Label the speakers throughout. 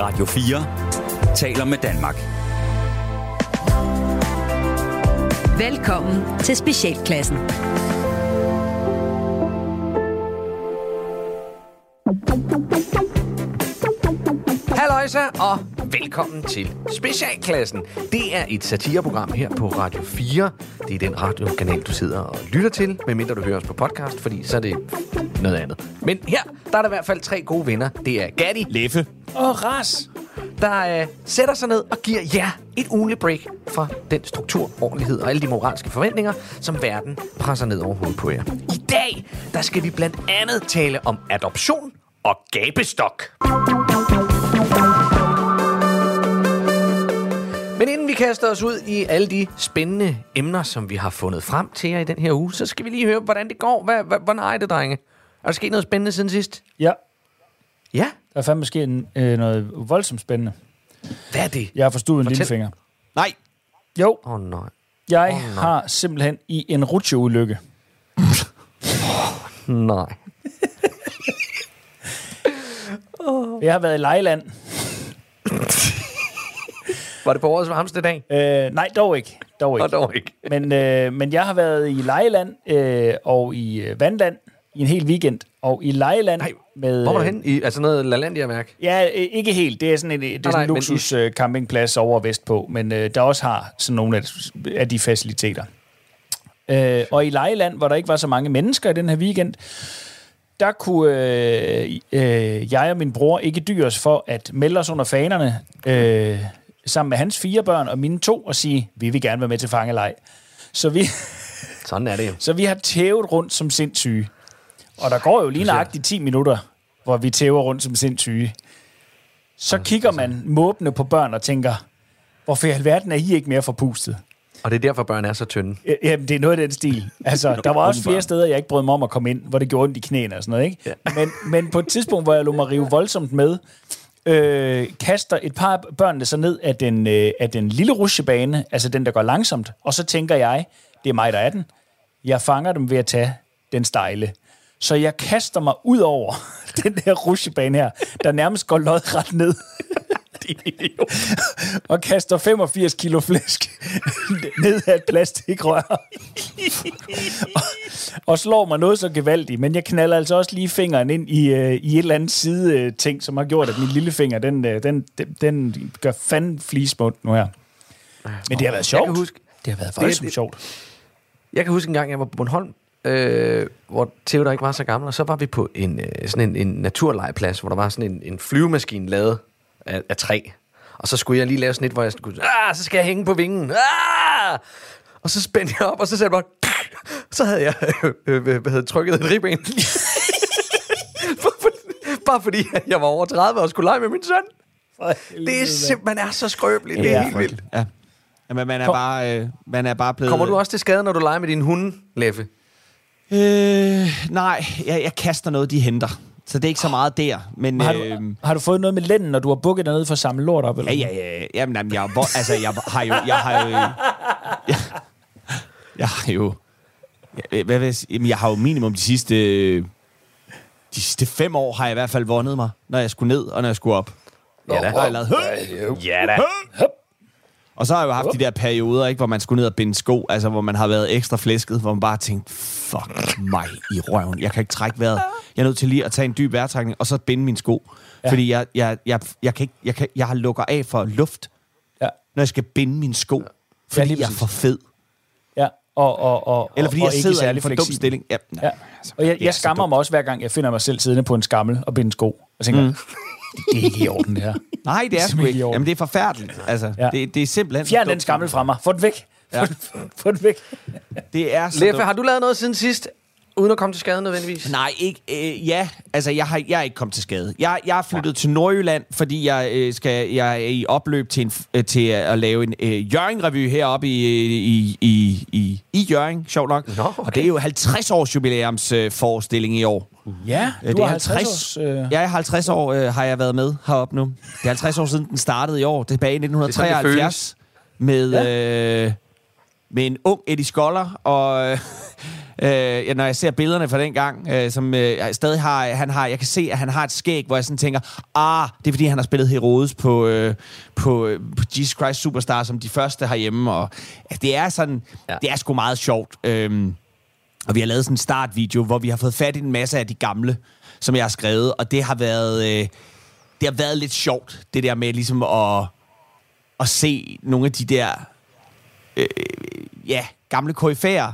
Speaker 1: Radio 4 taler med Danmark.
Speaker 2: Velkommen til Specialklassen.
Speaker 3: Halløjsa, og velkommen til Specialklassen. Det er et satireprogram her på Radio 4. Det er den radiokanal, du sidder og lytter til, medmindre du hører os på podcast, fordi så er det noget andet. Men her, der er der i hvert fald tre gode venner. Det er Gatti
Speaker 4: Leffe
Speaker 3: og Ras, der øh, sætter sig ned og giver jer et ugenligt break fra den struktur, ordentlighed og alle de moralske forventninger, som verden presser ned over hovedet på jer. I dag, der skal vi blandt andet tale om adoption og gabestok. Men inden vi kaster os ud i alle de spændende emner, som vi har fundet frem til jer i den her uge, så skal vi lige høre, hvordan det går. Hvad, hvad, hvordan er det, drenge? Er der sket noget spændende siden sidst?
Speaker 5: Ja,
Speaker 3: Ja.
Speaker 5: der er fandme sket en, øh, noget voldsomt spændende.
Speaker 3: Hvad er det?
Speaker 5: Jeg har forstået en
Speaker 3: Fortæl.
Speaker 5: lillefinger.
Speaker 4: Nej,
Speaker 5: Jo,
Speaker 3: Åh, oh, nej.
Speaker 5: jeg oh,
Speaker 3: nej.
Speaker 5: har simpelthen i en rutsjeulykke.
Speaker 3: Nej.
Speaker 5: Jeg har været i Lejland.
Speaker 3: Var det på årets varmeste dag?
Speaker 5: Øh, nej, dog ikke. Dog ikke.
Speaker 3: Og dog ikke.
Speaker 5: Men, øh, men jeg har været i Lejeland øh, og i øh, Vandland i en hel weekend. Og i Lejeland
Speaker 3: Nej,
Speaker 5: med...
Speaker 3: Hvor var du hen? I, altså noget LaLandia-værk?
Speaker 5: Ja, ikke helt. Det er sådan en, det er
Speaker 3: nej,
Speaker 5: sådan en
Speaker 3: men
Speaker 5: luksus øh, campingplads over vestpå, men øh, der også har sådan nogle af, af de faciliteter. Øh, og i Lejeland, hvor der ikke var så mange mennesker i den her weekend, der kunne øh, øh, jeg og min bror ikke dyre os for at melde os under fanerne øh, sammen med hans fire børn og mine to og sige, vi vil gerne være med til fangelej. Så vi,
Speaker 3: Sådan er det jo.
Speaker 5: så vi har tævet rundt som sindssyge. Og der går jo lige nøjagtigt 10 minutter, hvor vi tæver rundt som sindssyge. Så kigger man måbende på børn og tænker, hvorfor i alverden er I ikke mere forpustet?
Speaker 3: Og det er derfor, børn er så tynde.
Speaker 5: Ja, Jamen, det er noget af den stil. Altså, der var også flere steder, jeg ikke brød mig om at komme ind, hvor det gjorde ondt i knæene og sådan noget, ikke? Ja. Men, men på et tidspunkt, hvor jeg lå mig rive voldsomt med, øh, kaster et par af børnene så ned af den, øh, af den lille rutsjebane, altså den, der går langsomt, og så tænker jeg, det er mig, der er den. Jeg fanger dem ved at tage den stejle. Så jeg kaster mig ud over den der rutsjebane her, der nærmest går lodret ned. og kaster 85 kilo flæsk ned af et plastikrør. og, og slår mig noget så gevaldigt, men jeg knaller altså også lige fingeren ind i, øh, i et eller andet side øh, ting, som har gjort, at min lillefinger, den, øh, den, den, den gør fanden flismundt nu her. Men det har været sjovt.
Speaker 3: kan huske-
Speaker 5: det har været voldsomt sjovt.
Speaker 3: Jeg kan huske en gang, jeg var på Bornholm, øh, hvor Theodor ikke var så gammel, og så var vi på en, øh, sådan en, en naturlegeplads, hvor der var sådan en, en flyvemaskine lavet af, af træ. Og så skulle jeg lige lave sådan et, hvor jeg skulle, ah, så skal jeg hænge på vingen. Ah! Og så spændte jeg op, og så sagde jeg bare, så havde jeg øh, øh, hvad hedder, det, trykket et ribben. bare fordi jeg var over 30 og skulle lege med min søn. Det er simpelthen er så skrøbeligt. Det er
Speaker 5: Ja.
Speaker 3: helt vildt.
Speaker 4: Ja. Jamen, man er,
Speaker 5: Kom.
Speaker 4: bare, øh, man er bare blevet...
Speaker 3: Kommer du også til skade, når du leger med din hunde, Leffe?
Speaker 4: Øh, nej, jeg, jeg kaster noget, de henter. Så det er ikke så meget der. Men,
Speaker 5: Har
Speaker 4: øh,
Speaker 5: du, har du fået noget med lænden, når du har bukket dernede for at samle lort op? Eller
Speaker 4: ja, ja, ja. Jamen, jamen, jeg, hvor, altså, jeg har jo... Jeg har jo... Jeg, jeg har jo... Jeg, hvad vil jeg, sige? Jamen, jeg har jo minimum de sidste... De sidste fem år har jeg i hvert fald vundet mig, når jeg skulle ned og når jeg skulle op.
Speaker 3: Ja da.
Speaker 4: Der har jeg lavet,
Speaker 3: Ja da.
Speaker 4: Og så har jeg jo haft de der perioder, ikke, hvor man skulle ned og binde sko, altså hvor man har været ekstra flæsket, hvor man bare tænkte, fuck mig i røven. Jeg kan ikke trække vejret. Jeg er nødt til lige at tage en dyb vejrtrækning, og så binde mine sko. Ja. Fordi jeg, jeg, jeg, jeg, kan ikke, jeg, kan, jeg har lukker af for luft,
Speaker 5: Ja.
Speaker 4: når jeg skal binde mine sko. Fordi
Speaker 5: lige
Speaker 4: jeg er for fed.
Speaker 5: ja. Og, og, og,
Speaker 4: Eller fordi
Speaker 5: og
Speaker 4: jeg
Speaker 5: ikke
Speaker 4: sidder i en
Speaker 5: særlig
Speaker 4: for dum stilling. Ja,
Speaker 5: Ja. Og jeg, jeg
Speaker 4: så
Speaker 5: skammer mig også hver gang, jeg finder mig selv siddende på en skammel og binde sko. Og tænker, mm. Det, er ikke i orden, det her.
Speaker 4: Nej, det er sgu ikke. Jamen, det er forfærdeligt. Altså,
Speaker 5: Ja.
Speaker 4: det, det er simpelthen...
Speaker 5: Fjern den skammel fra mig. Få den væk.
Speaker 4: Ja.
Speaker 5: Få, den, få den væk.
Speaker 4: Det er så
Speaker 3: Leffe,
Speaker 4: dumt.
Speaker 3: har du lavet noget siden sidst, uden at komme til skade nødvendigvis?
Speaker 4: Nej, ikke, øh, ja, altså jeg har, jeg er ikke kommet til skade. Jeg, jeg er flyttet til Nordjylland, fordi jeg, øh, skal, jeg er i opløb til, en, øh, til at lave en øh, Jørgen-revy heroppe i, i, i, i, i Jørgen, sjovt nok.
Speaker 3: Nå, okay.
Speaker 4: Og det er jo 50 års jubilæums øh, forestilling i år.
Speaker 5: Ja,
Speaker 4: Øh,
Speaker 5: du har 50 års... Øh,
Speaker 4: Ja, i 50 år øh, har jeg været med heroppe nu. Det er 50 år siden, den startede i år. Tilbage i
Speaker 3: Det er sådan, det
Speaker 4: 1973. med...
Speaker 5: Ja.
Speaker 4: Øh, med en ung Eddie Scholler, og øh, ja, når jeg ser billederne fra den gang, øh, som øh, jeg stadig har, han har, jeg kan se, at han har et skæg, hvor jeg sådan tænker, ah, det er fordi, han har spillet Herodes på, øh, på, øh, på Jesus Christ Superstar, som de første herhjemme, og det er sådan, ja. Det er sgu meget sjovt. Øhm, og vi har lavet sådan en startvideo, hvor vi har fået fat i en masse af de gamle, som jeg har skrevet, og det har været, øh, det har været lidt sjovt, det der med ligesom at, at se nogle af de der øh, ja, gamle koryfærer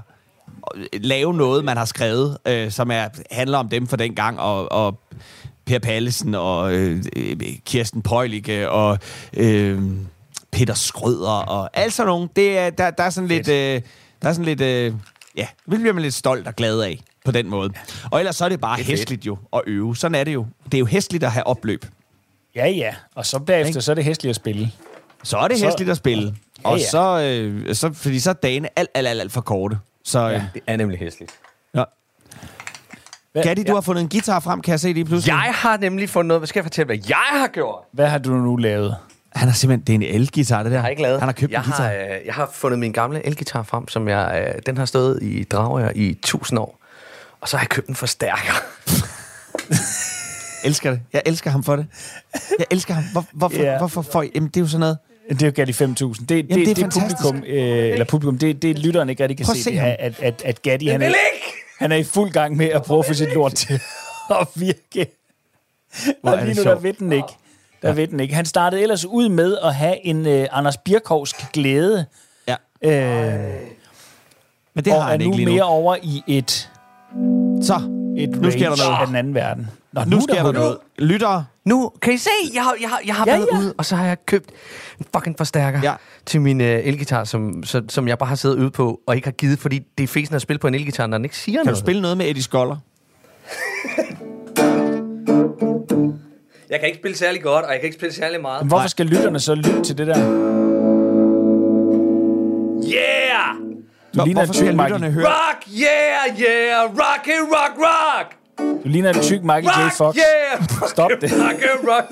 Speaker 4: lave noget, man har skrevet, øh, som er, handler om dem for den gang, og, og Per Pallesen og øh, Kirsten Pøjlige og øh, Peter Skrøder og alt sådan nogle. Det er, der, der er sådan lidt... Øh, der er sådan lidt... Øh, ja, det bliver man lidt stolt og glad af på den måde. Og ellers så er det bare
Speaker 3: Det
Speaker 4: jo at øve. Sådan er det jo. Det er jo hæstligt at have opløb.
Speaker 5: Ja, ja. Og så bagefter, så er det hæsligt at spille.
Speaker 4: Så er det
Speaker 5: Så-
Speaker 4: at spille.
Speaker 5: Ja,
Speaker 4: Og
Speaker 5: ja.
Speaker 4: så, øh, så, fordi så er dagene alt, alt, alt, alt for korte. Så, ja.
Speaker 3: Det er nemlig hæsligt.
Speaker 4: ja.
Speaker 5: Hvad,
Speaker 4: Gatti, du har fundet en guitar frem, kan jeg se lige pludselig.
Speaker 3: Jeg har nemlig fundet noget. Hvad skal jeg fortælle, hvad jeg har gjort?
Speaker 5: hvad har du nu lavet?
Speaker 4: Han har simpelthen, det er en el-guitar, det der.
Speaker 3: Jeg har ikke lavet.
Speaker 4: Han har købt
Speaker 3: jeg
Speaker 4: en guitar.
Speaker 3: Har, øh, jeg har fundet min gamle elgitar frem, som jeg, øh, den har stået i Dragør i tusind år. Og så har jeg købt en forstærker.
Speaker 4: elsker det. Jeg elsker ham for det. Jeg elsker ham. Hvor, hvorfor, yeah. hvorfor får I, Jamen, det er jo sådan noget...
Speaker 5: Det er jo Gatti 5000. Det, det,
Speaker 4: det er
Speaker 5: det, det
Speaker 4: fantastisk.
Speaker 5: publikum, øh, eller publikum, det, det lytteren ikke rigtig kan
Speaker 4: Prøv
Speaker 5: se,
Speaker 4: se
Speaker 5: det er, at, at, at Gatti, han er, han er i fuld gang med at prøve at få sit lort til at virke.
Speaker 4: Hvor
Speaker 5: Og
Speaker 4: er
Speaker 5: lige
Speaker 4: det
Speaker 5: nu, der ved den ikke. Der ja. ved den ikke. Han startede ellers ud med at have en øh, Anders Birkovsk glæde,
Speaker 4: Ja.
Speaker 5: øh,
Speaker 4: Men det
Speaker 5: og
Speaker 4: har
Speaker 5: er
Speaker 4: han
Speaker 5: nu
Speaker 4: ikke lige
Speaker 5: mere
Speaker 4: nu.
Speaker 5: over i et,
Speaker 4: Så,
Speaker 5: et
Speaker 4: Nu sker der noget.
Speaker 5: af den anden verden. Nå,
Speaker 4: nu
Speaker 5: er
Speaker 4: sker der noget. Lyttere,
Speaker 3: Nu, kan I se? Jeg har, jeg har, jeg har
Speaker 5: Ja,
Speaker 3: været
Speaker 5: ja.
Speaker 3: ude, og så har jeg købt en fucking forstærker
Speaker 4: Ja.
Speaker 3: til min øh, elgitar, som, så, som jeg bare har siddet ude på, og ikke har givet, fordi det er fesen at spille på en elgitar, når den ikke siger
Speaker 4: kan du
Speaker 3: noget.
Speaker 4: spille noget med Eddie Scholler?
Speaker 3: Jeg kan ikke spille særlig godt, og jeg kan ikke spille særlig meget.
Speaker 5: Men Hvorfor skal lytterne så lytte til det der?
Speaker 3: Yeah!
Speaker 5: Du ligner en
Speaker 4: Hvorfor skal lytterne høre?
Speaker 3: Rock, yeah, yeah! Rock it, rock, rock!
Speaker 5: Du ligner en tyk Michael J.
Speaker 3: Rock,
Speaker 5: Fox.
Speaker 3: yeah!
Speaker 5: Stop det.
Speaker 3: Rock rock!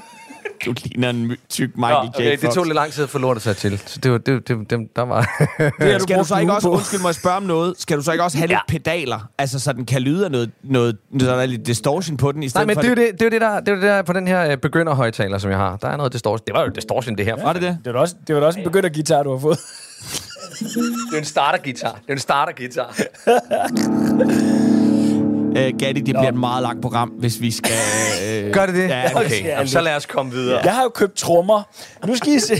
Speaker 4: Du ligner en tyk Michael
Speaker 3: Nå,
Speaker 4: J.
Speaker 3: okay, det
Speaker 4: Fox.
Speaker 3: tog lidt lang tid at få lortet sig til. Så det var, det, det, det der var...
Speaker 5: Det har du
Speaker 4: Skal du så ikke også,
Speaker 5: på.
Speaker 4: undskyld må jeg spørge om noget, skal du så ikke også have
Speaker 3: Ja.
Speaker 4: lidt pedaler? Altså, så den kan lyde af noget, noget så der er lidt distortion på den, i
Speaker 3: Nej,
Speaker 4: stedet
Speaker 3: men
Speaker 4: for...
Speaker 3: det er jo det, det, er det, der, det er jo det der på den her øh, begynderhøjtaler, som jeg har. Der er noget distortion. Det var jo distortion, det her.
Speaker 4: Var det det?
Speaker 5: Det var også, det var også en begyndergitar, du har fået.
Speaker 3: Det er en startergitar. Det er en startergitar.
Speaker 4: Uh, Gatti, det bliver et meget langt program, hvis vi skal... Uh,
Speaker 3: Gør det det?
Speaker 4: Ja,
Speaker 3: okay.
Speaker 5: er
Speaker 3: Jamen, så lad os komme videre.
Speaker 5: Jeg har jo købt trommer. Nu skal I se.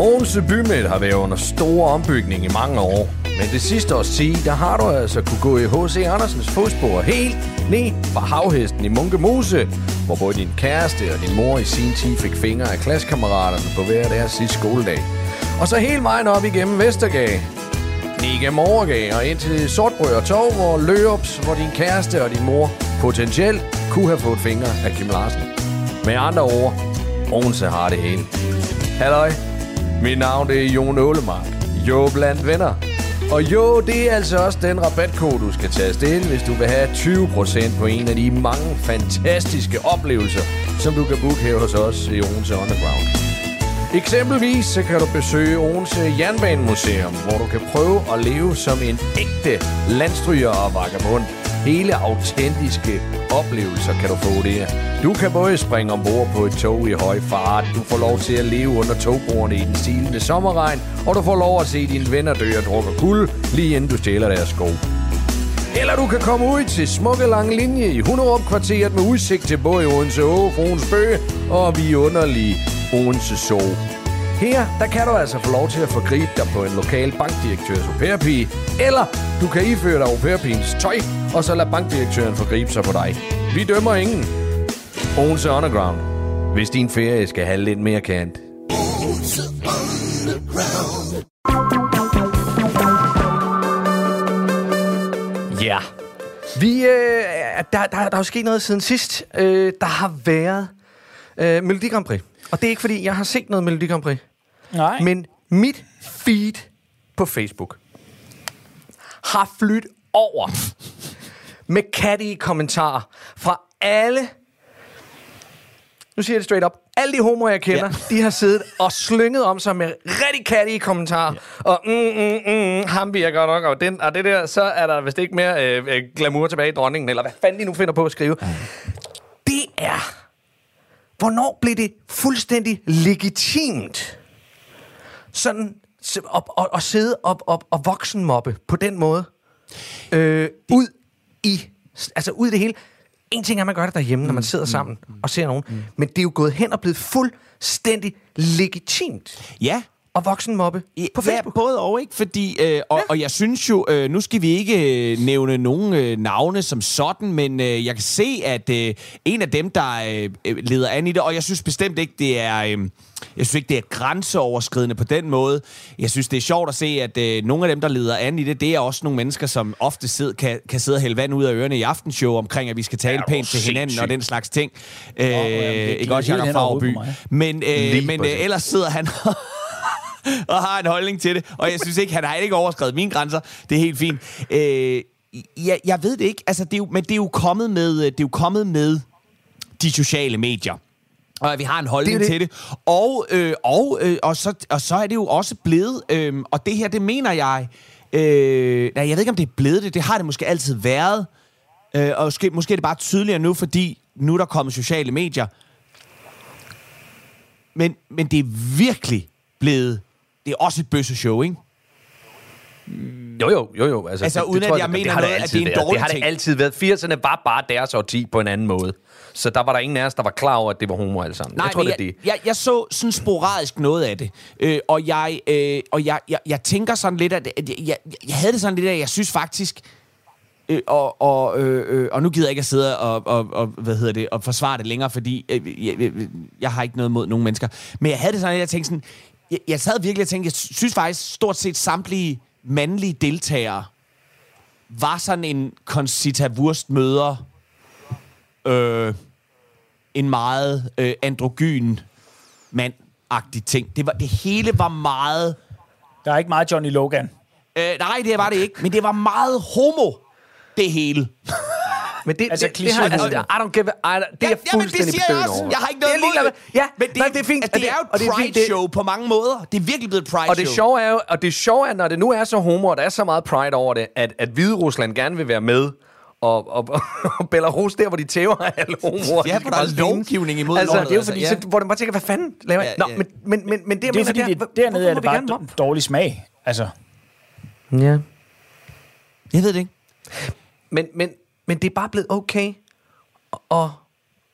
Speaker 3: Odense Bymidt har været under store ombygning i mange år. Men det sidste års tid, der har du altså kunne gå i H.C. Andersens fodspor helt ned fra havhesten i Munkemose, hvor både din kæreste og din mor i sin tid fik fingre af klassekammeraterne på hver deres sidste skoledag. Og så hele vejen op igennem Vestergade, ned igennem Overgade og ind til Sortbrød og Torv hvor Løops, hvor din kæreste og din mor potentielt kunne have fået fingre af Kim Larsen. Med andre ord, Odense har det hele. Halløj, mit navn det er Jon Ålemark. Jo blandt venner. Og jo, det er altså også den rabatkode, du skal taste ind, hvis du vil have 20% på en af de mange fantastiske oplevelser, som du kan booke her hos os i Odense Underground. Eksempelvis så kan du besøge Odense Jernbanemuseum, hvor du kan prøve at leve som en ægte landstryger og vagabond. Hele autentiske oplevelser kan du få der. Du kan både springe ombord på et tog i høj fart, du får lov til at leve under togbordene i den silende sommerregn, og du får lov at se dine venner dø og drukke kul, lige inden du stjæler deres sko. Eller du kan komme ud til smukke lange linje i Hunderup kvarteret med udsigt til både Odense Å, Fruens Bøge og vi underlige Odense Zoo. Her, der kan du altså få lov til at forgribe dig på en lokal bankdirektørs au pair-pige, eller du kan iføre dig au pair-pigens tøj, og så lade bankdirektøren forgribe sig på dig. Vi dømmer ingen. Odense Underground. Hvis din ferie skal have lidt mere kant. Ja. Vi, øh, der, der, der er jo sket noget siden sidst. Øh, der har været øh, Melodi Grand Prix. Og det er ikke, fordi jeg har set noget Melodi Grand Prix.
Speaker 5: Nej.
Speaker 3: Men mit feed på Facebook har flyttet over med kattige kommentarer fra alle, nu siger jeg det straight up, alle de homoer, jeg kender, ja. de har siddet og slynget om sig med rigtig kattige kommentarer. Ja. Og mm, mm, mm, ham virker nok, og, den, og det der, så er der vist ikke mere øh, øh, glamour tilbage i dronningen, eller hvad fanden de nu finder på at skrive. Ja. Det er... Hvornår blev det fuldstændig legitimt sådan at, at, at sidde og, og, og voksenmobbe på den måde? Øh, ud i... Altså ud i det hele. En ting er, at man gør det derhjemme, når man sidder sammen og ser nogen. Men det er jo gået hen og blevet fuldstændig legitimt
Speaker 4: Ja,
Speaker 3: at voksenmobbe på
Speaker 4: Ja,
Speaker 3: Facebook.
Speaker 4: både og, ikke? Fordi, øh, og, ja. og jeg synes jo, øh, nu skal vi ikke øh, nævne nogen øh, navne som sådan, men øh, jeg kan se, at øh, en af dem, der øh, øh, leder an i det, og jeg synes bestemt ikke, det er... Øh, jeg synes ikke, det er grænseoverskridende på den måde. Jeg synes, det er sjovt at se, at øh, nogle af dem, der leder an i det, det er også nogle mennesker, som ofte sid, kan, kan sidde og hælde vand ud af ørerne i aftenshow omkring, at vi skal tale
Speaker 3: Ja,
Speaker 4: pænt til hinanden og den slags ting. Øh,
Speaker 5: det
Speaker 4: ikke
Speaker 5: glider
Speaker 4: også Jacob Fagerby. Men, øh, men øh, ellers sidder han og har en holdning til det. Og jeg synes ikke, han har ikke overskrevet mine grænser. Det er helt fint. Øh, jeg, jeg ved det ikke. Altså, det er jo, men det er jo kommet med, det er jo kommet med de sociale medier. Og at vi har en holdning
Speaker 3: Det
Speaker 4: det
Speaker 3: det.
Speaker 4: til det. Og, øh, og, øh, og, så, og så er det jo også blevet, øh, og det her, det mener jeg, øh, nej, jeg ved ikke, om det er blevet det, det har det måske altid været, øh, og måske, måske er det bare tydeligere nu, fordi nu er der kommet sociale medier. Men, men det er virkelig blevet, det er også et bøsseshow, ikke?
Speaker 3: Jo, jo, jo, jo. Altså,
Speaker 4: Altså, uden at
Speaker 3: tror
Speaker 4: jeg mener
Speaker 3: har
Speaker 4: noget,
Speaker 3: altid
Speaker 4: at det er en dårlig
Speaker 3: Det har
Speaker 4: ting.
Speaker 3: det altid været. 80'erne var bare deres årti på en anden måde. Så der var der ingen af os, der var klar over, at det var homo alle sammen.
Speaker 4: Nej,
Speaker 3: jeg tror, det er det.
Speaker 4: Jeg, jeg så sådan sporadisk noget af det. Øh, og jeg, øh, og jeg, jeg, jeg tænker sådan lidt, at, at jeg, jeg, jeg havde det sådan lidt, at jeg synes faktisk... Øh, og, og, øh, øh, og nu gider jeg ikke at sidde og, og, og, hvad hedder det, og forsvare det længere, fordi øh, jeg, jeg, jeg har ikke noget mod nogen mennesker. Men jeg havde det sådan, at jeg tænkte sådan... Jeg, jeg sad virkelig og tænkte, jeg synes faktisk stort set samtlige mandlige deltagere var sådan en Concita Wurst møder øh, en meget øh, androgyn mand-agtig ting. Det, var, det hele var meget...
Speaker 5: Der er ikke meget Johnny Logan.
Speaker 4: Øh, nej, det var det ikke, men det var meget homo, det hele.
Speaker 3: Men det,
Speaker 5: Altså,
Speaker 3: det, det, har,
Speaker 5: kliché-
Speaker 3: altså, I don't give a, I, det er
Speaker 4: Ja, jamen,
Speaker 3: fuldstændig
Speaker 4: det siger jeg også.
Speaker 3: over.
Speaker 4: Jeg har ikke noget
Speaker 3: Det er
Speaker 4: imod det.
Speaker 3: Ja,
Speaker 4: men det,
Speaker 3: nej, det er fint.
Speaker 4: At det, er jo et
Speaker 3: det det-
Speaker 4: pride-show på mange måder. Det er virkelig blevet et pride-show.
Speaker 3: Og det sjove er jo, og det sjove er, når det nu er så homo, og der er så meget pride over det, at, at Hvide Rusland gerne vil være med, og, og, og Belarus, der hvor de tæver alle homoer.
Speaker 4: Ja, hvor der er lovgivning imod
Speaker 3: altså,
Speaker 4: lortet,
Speaker 3: det er jo
Speaker 4: altså,
Speaker 3: fordi,
Speaker 4: ja.
Speaker 3: så, hvor man bare tænker, hvad fanden laver jeg?
Speaker 4: Ja,
Speaker 3: Nå,
Speaker 4: ja.
Speaker 3: men, men, men, men det,
Speaker 5: Det er
Speaker 3: mener,
Speaker 5: fordi,
Speaker 3: er,
Speaker 5: det, dernede er det bare dårlig smag. Altså,
Speaker 3: Ja.
Speaker 4: Jeg ved det ikke.
Speaker 3: Men, men, men det er bare blevet okay at,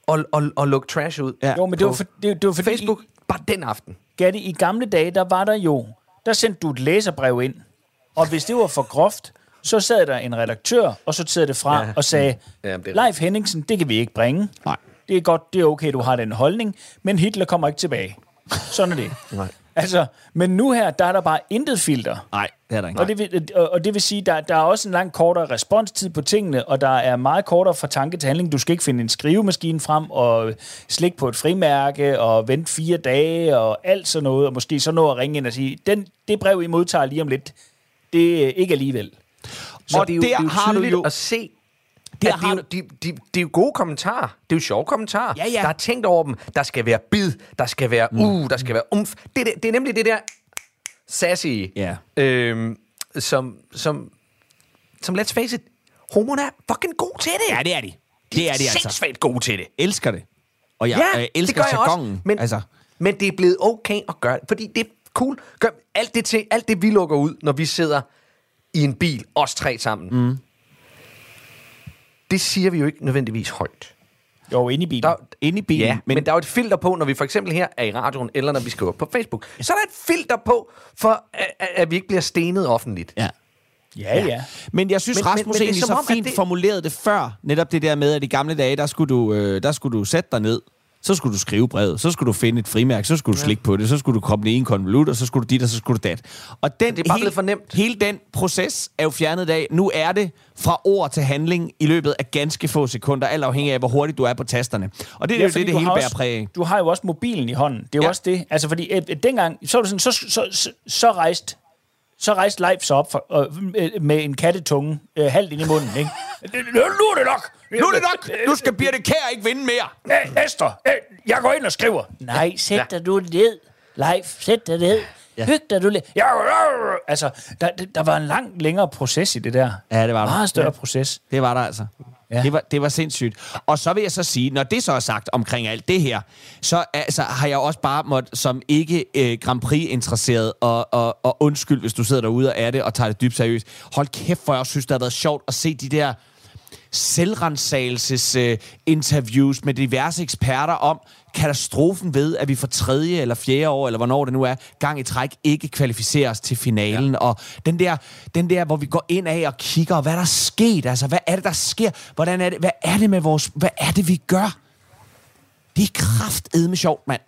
Speaker 3: at, at, at lukke trash ud.
Speaker 4: Ja.
Speaker 5: jo, men det var, for, det, det var fordi...
Speaker 3: Facebook, bare den aften.
Speaker 5: Gatti, i gamle dage, der var der jo, der sendte du et læserbrev ind, og hvis det var for groft, så sad der en redaktør og sorterede det fra
Speaker 3: Ja.
Speaker 5: og sagde,
Speaker 3: Ja, det er
Speaker 5: Leif Henningsen, det kan vi ikke bringe.
Speaker 4: Nej.
Speaker 5: Det er godt, det er okay, du har den holdning, men Hitler kommer ikke tilbage. Sådan er det.
Speaker 3: Nej.
Speaker 5: Altså, men nu her, der er der bare intet filter.
Speaker 4: Nej, det er der ikke.
Speaker 5: Og det, vil, og og det vil sige, der, der er også en langt kortere responstid på tingene, og der er meget kortere fra tanke til handling. Du skal ikke finde en skrivemaskine frem og slikke på et frimærke og vente fire dage og alt sådan noget, og måske så nå at ringe ind og sige, den, det brev, I modtager lige om lidt, det er ikke alligevel.
Speaker 3: Så
Speaker 4: Og
Speaker 3: det er jo,
Speaker 4: der
Speaker 3: det er jo
Speaker 4: har du jo-
Speaker 3: at se,
Speaker 4: Der
Speaker 3: at det, er jo, de, de, det er jo gode kommentarer. Det er jo sjove kommentarer.
Speaker 4: Ja, ja.
Speaker 3: Der er tænkt over dem. Der skal være bid. Der skal være uh. Der skal være umf. Det, er det, det er nemlig det der sassy,
Speaker 4: Ja.
Speaker 3: øhm, som, som, som let's face it, homerne er fucking god til det.
Speaker 4: Ja, det er de. Det er de altså.
Speaker 3: Sindssygt gode til det.
Speaker 4: Elsker det. Og jeg,
Speaker 3: Ja,
Speaker 4: jeg elsker
Speaker 3: det
Speaker 4: jargonen.
Speaker 3: Men,
Speaker 4: Altså,
Speaker 3: men det er blevet okay at gøre det, fordi det er cool. Gør alt det, til, alt det, vi lukker ud, når vi sidder i en bil, os tre sammen. Mm. Det siger vi jo ikke nødvendigvis højt.
Speaker 5: Jo, inde i bilen.
Speaker 3: Der,
Speaker 4: inde i bilen.
Speaker 3: ja, men, men der er jo et filter på, når vi for eksempel her er i radioen, eller når vi skriver på Facebook. Så er der et filter på, for at, at- vi ikke bliver stenet offentligt.
Speaker 4: ja.
Speaker 5: ja, ja.
Speaker 4: Men jeg synes,
Speaker 3: Men-
Speaker 4: Rasmus
Speaker 3: men er
Speaker 4: egentlig så
Speaker 3: om,
Speaker 4: fint
Speaker 3: det-
Speaker 4: formulerede det før. Netop det der med, at i gamle dage, der skulle du, øh, der skulle du sætte dig ned. Så skulle du skrive brevet, så skulle du finde et frimærke, så skulle du slikke på det, så skulle du komme i en konvolut, og så skulle du dit, og så skulle du dat. Og den,
Speaker 3: Det er bare
Speaker 4: hele,
Speaker 3: for nemt.
Speaker 4: Hele den proces er jo fjernet i dag. Nu er det fra ord til handling i løbet af ganske få sekunder, alt afhængig af, hvor hurtigt du er på tasterne. Og det er
Speaker 5: Ja,
Speaker 4: jo det, det hele bærer præg af.
Speaker 5: Du har jo også mobilen i hånden. Det er jo
Speaker 4: Ja.
Speaker 5: også det. Altså, fordi øh, dengang, så var det sådan, så, så, så, så rejste Så rejste Leif sig op for, øh, med en kattetunge øh, halvt ind i munden, ikke? Nu er det nok!
Speaker 4: Nu er det nok! Nu skal Birte Kær ikke vinde mere!
Speaker 5: Æ, Esther, æ, jeg går ind og skriver. Nej, sæt dig nu ned. Leif, sæt dig ned. Ja. Hyg dig du lidt. Ja, altså, der, der- der var en lang længere proces i det der.
Speaker 4: Ja, det var der.
Speaker 5: Meget større
Speaker 4: Ja.
Speaker 5: proces.
Speaker 4: Det var der altså.
Speaker 5: Ja.
Speaker 4: Det, var, det var sindssygt. Og så vil jeg så sige, når det så er sagt omkring alt det her, så altså, har jeg også bare måttet, som ikke øh, Grand Prix-interesseret, og, og, og undskyld, hvis du sidder derude og er det, og tager det dybt seriøst. Hold kæft, for jeg synes, det har været sjovt at se de der selvrensagelses øh, interviews med diverse eksperter om katastrofen ved, at vi for tredje eller fjerde år, eller hvornår det nu er, gang i træk ikke kvalificerer os til finalen. Ja. Og den der, den der, hvor vi går ind af og kigger, hvad der er sket, altså hvad er det, der sker? Hvordan er det, hvad er det med vores, hvad er det, vi gør? Det er kraftedme sjovt, mand.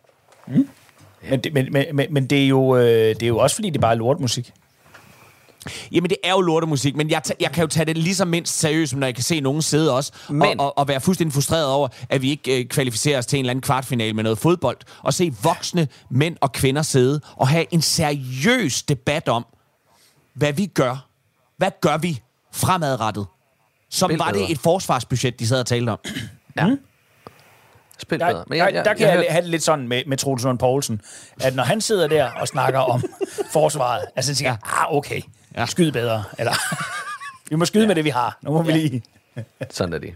Speaker 5: Men, det, men, men, men, men det, er jo, øh, det er jo også, fordi det bare er lortmusik.
Speaker 4: Jamen, det er jo lortemusik, men jeg, jeg kan jo tage det lige så mindst seriøst, som når jeg kan se nogen sidde også,
Speaker 3: Men-
Speaker 4: men... og, og, og være fuldstændig frustreret over, at vi ikke øh, kvalificerer os til en eller anden kvartfinale med noget fodbold, og se voksne mænd og kvinder sidde og have en seriøs debat om, hvad vi gør. Hvad gør vi fremadrettet? Som
Speaker 3: Spil
Speaker 4: var det et forsvarsbudget, de sad og talte om.
Speaker 3: Ja. Spil
Speaker 5: Der,
Speaker 3: bedre.
Speaker 5: der, der, der kan jeg,
Speaker 3: hørte-
Speaker 5: have det lidt sådan med, med Troels Poulsen, at når han sidder der og snakker om forsvaret, altså så tænker jeg, ah, okay,
Speaker 4: Ja.
Speaker 5: skyd bedre. Eller, vi må skyde med det, vi har. Nu må vi lige...
Speaker 3: Sådan er det.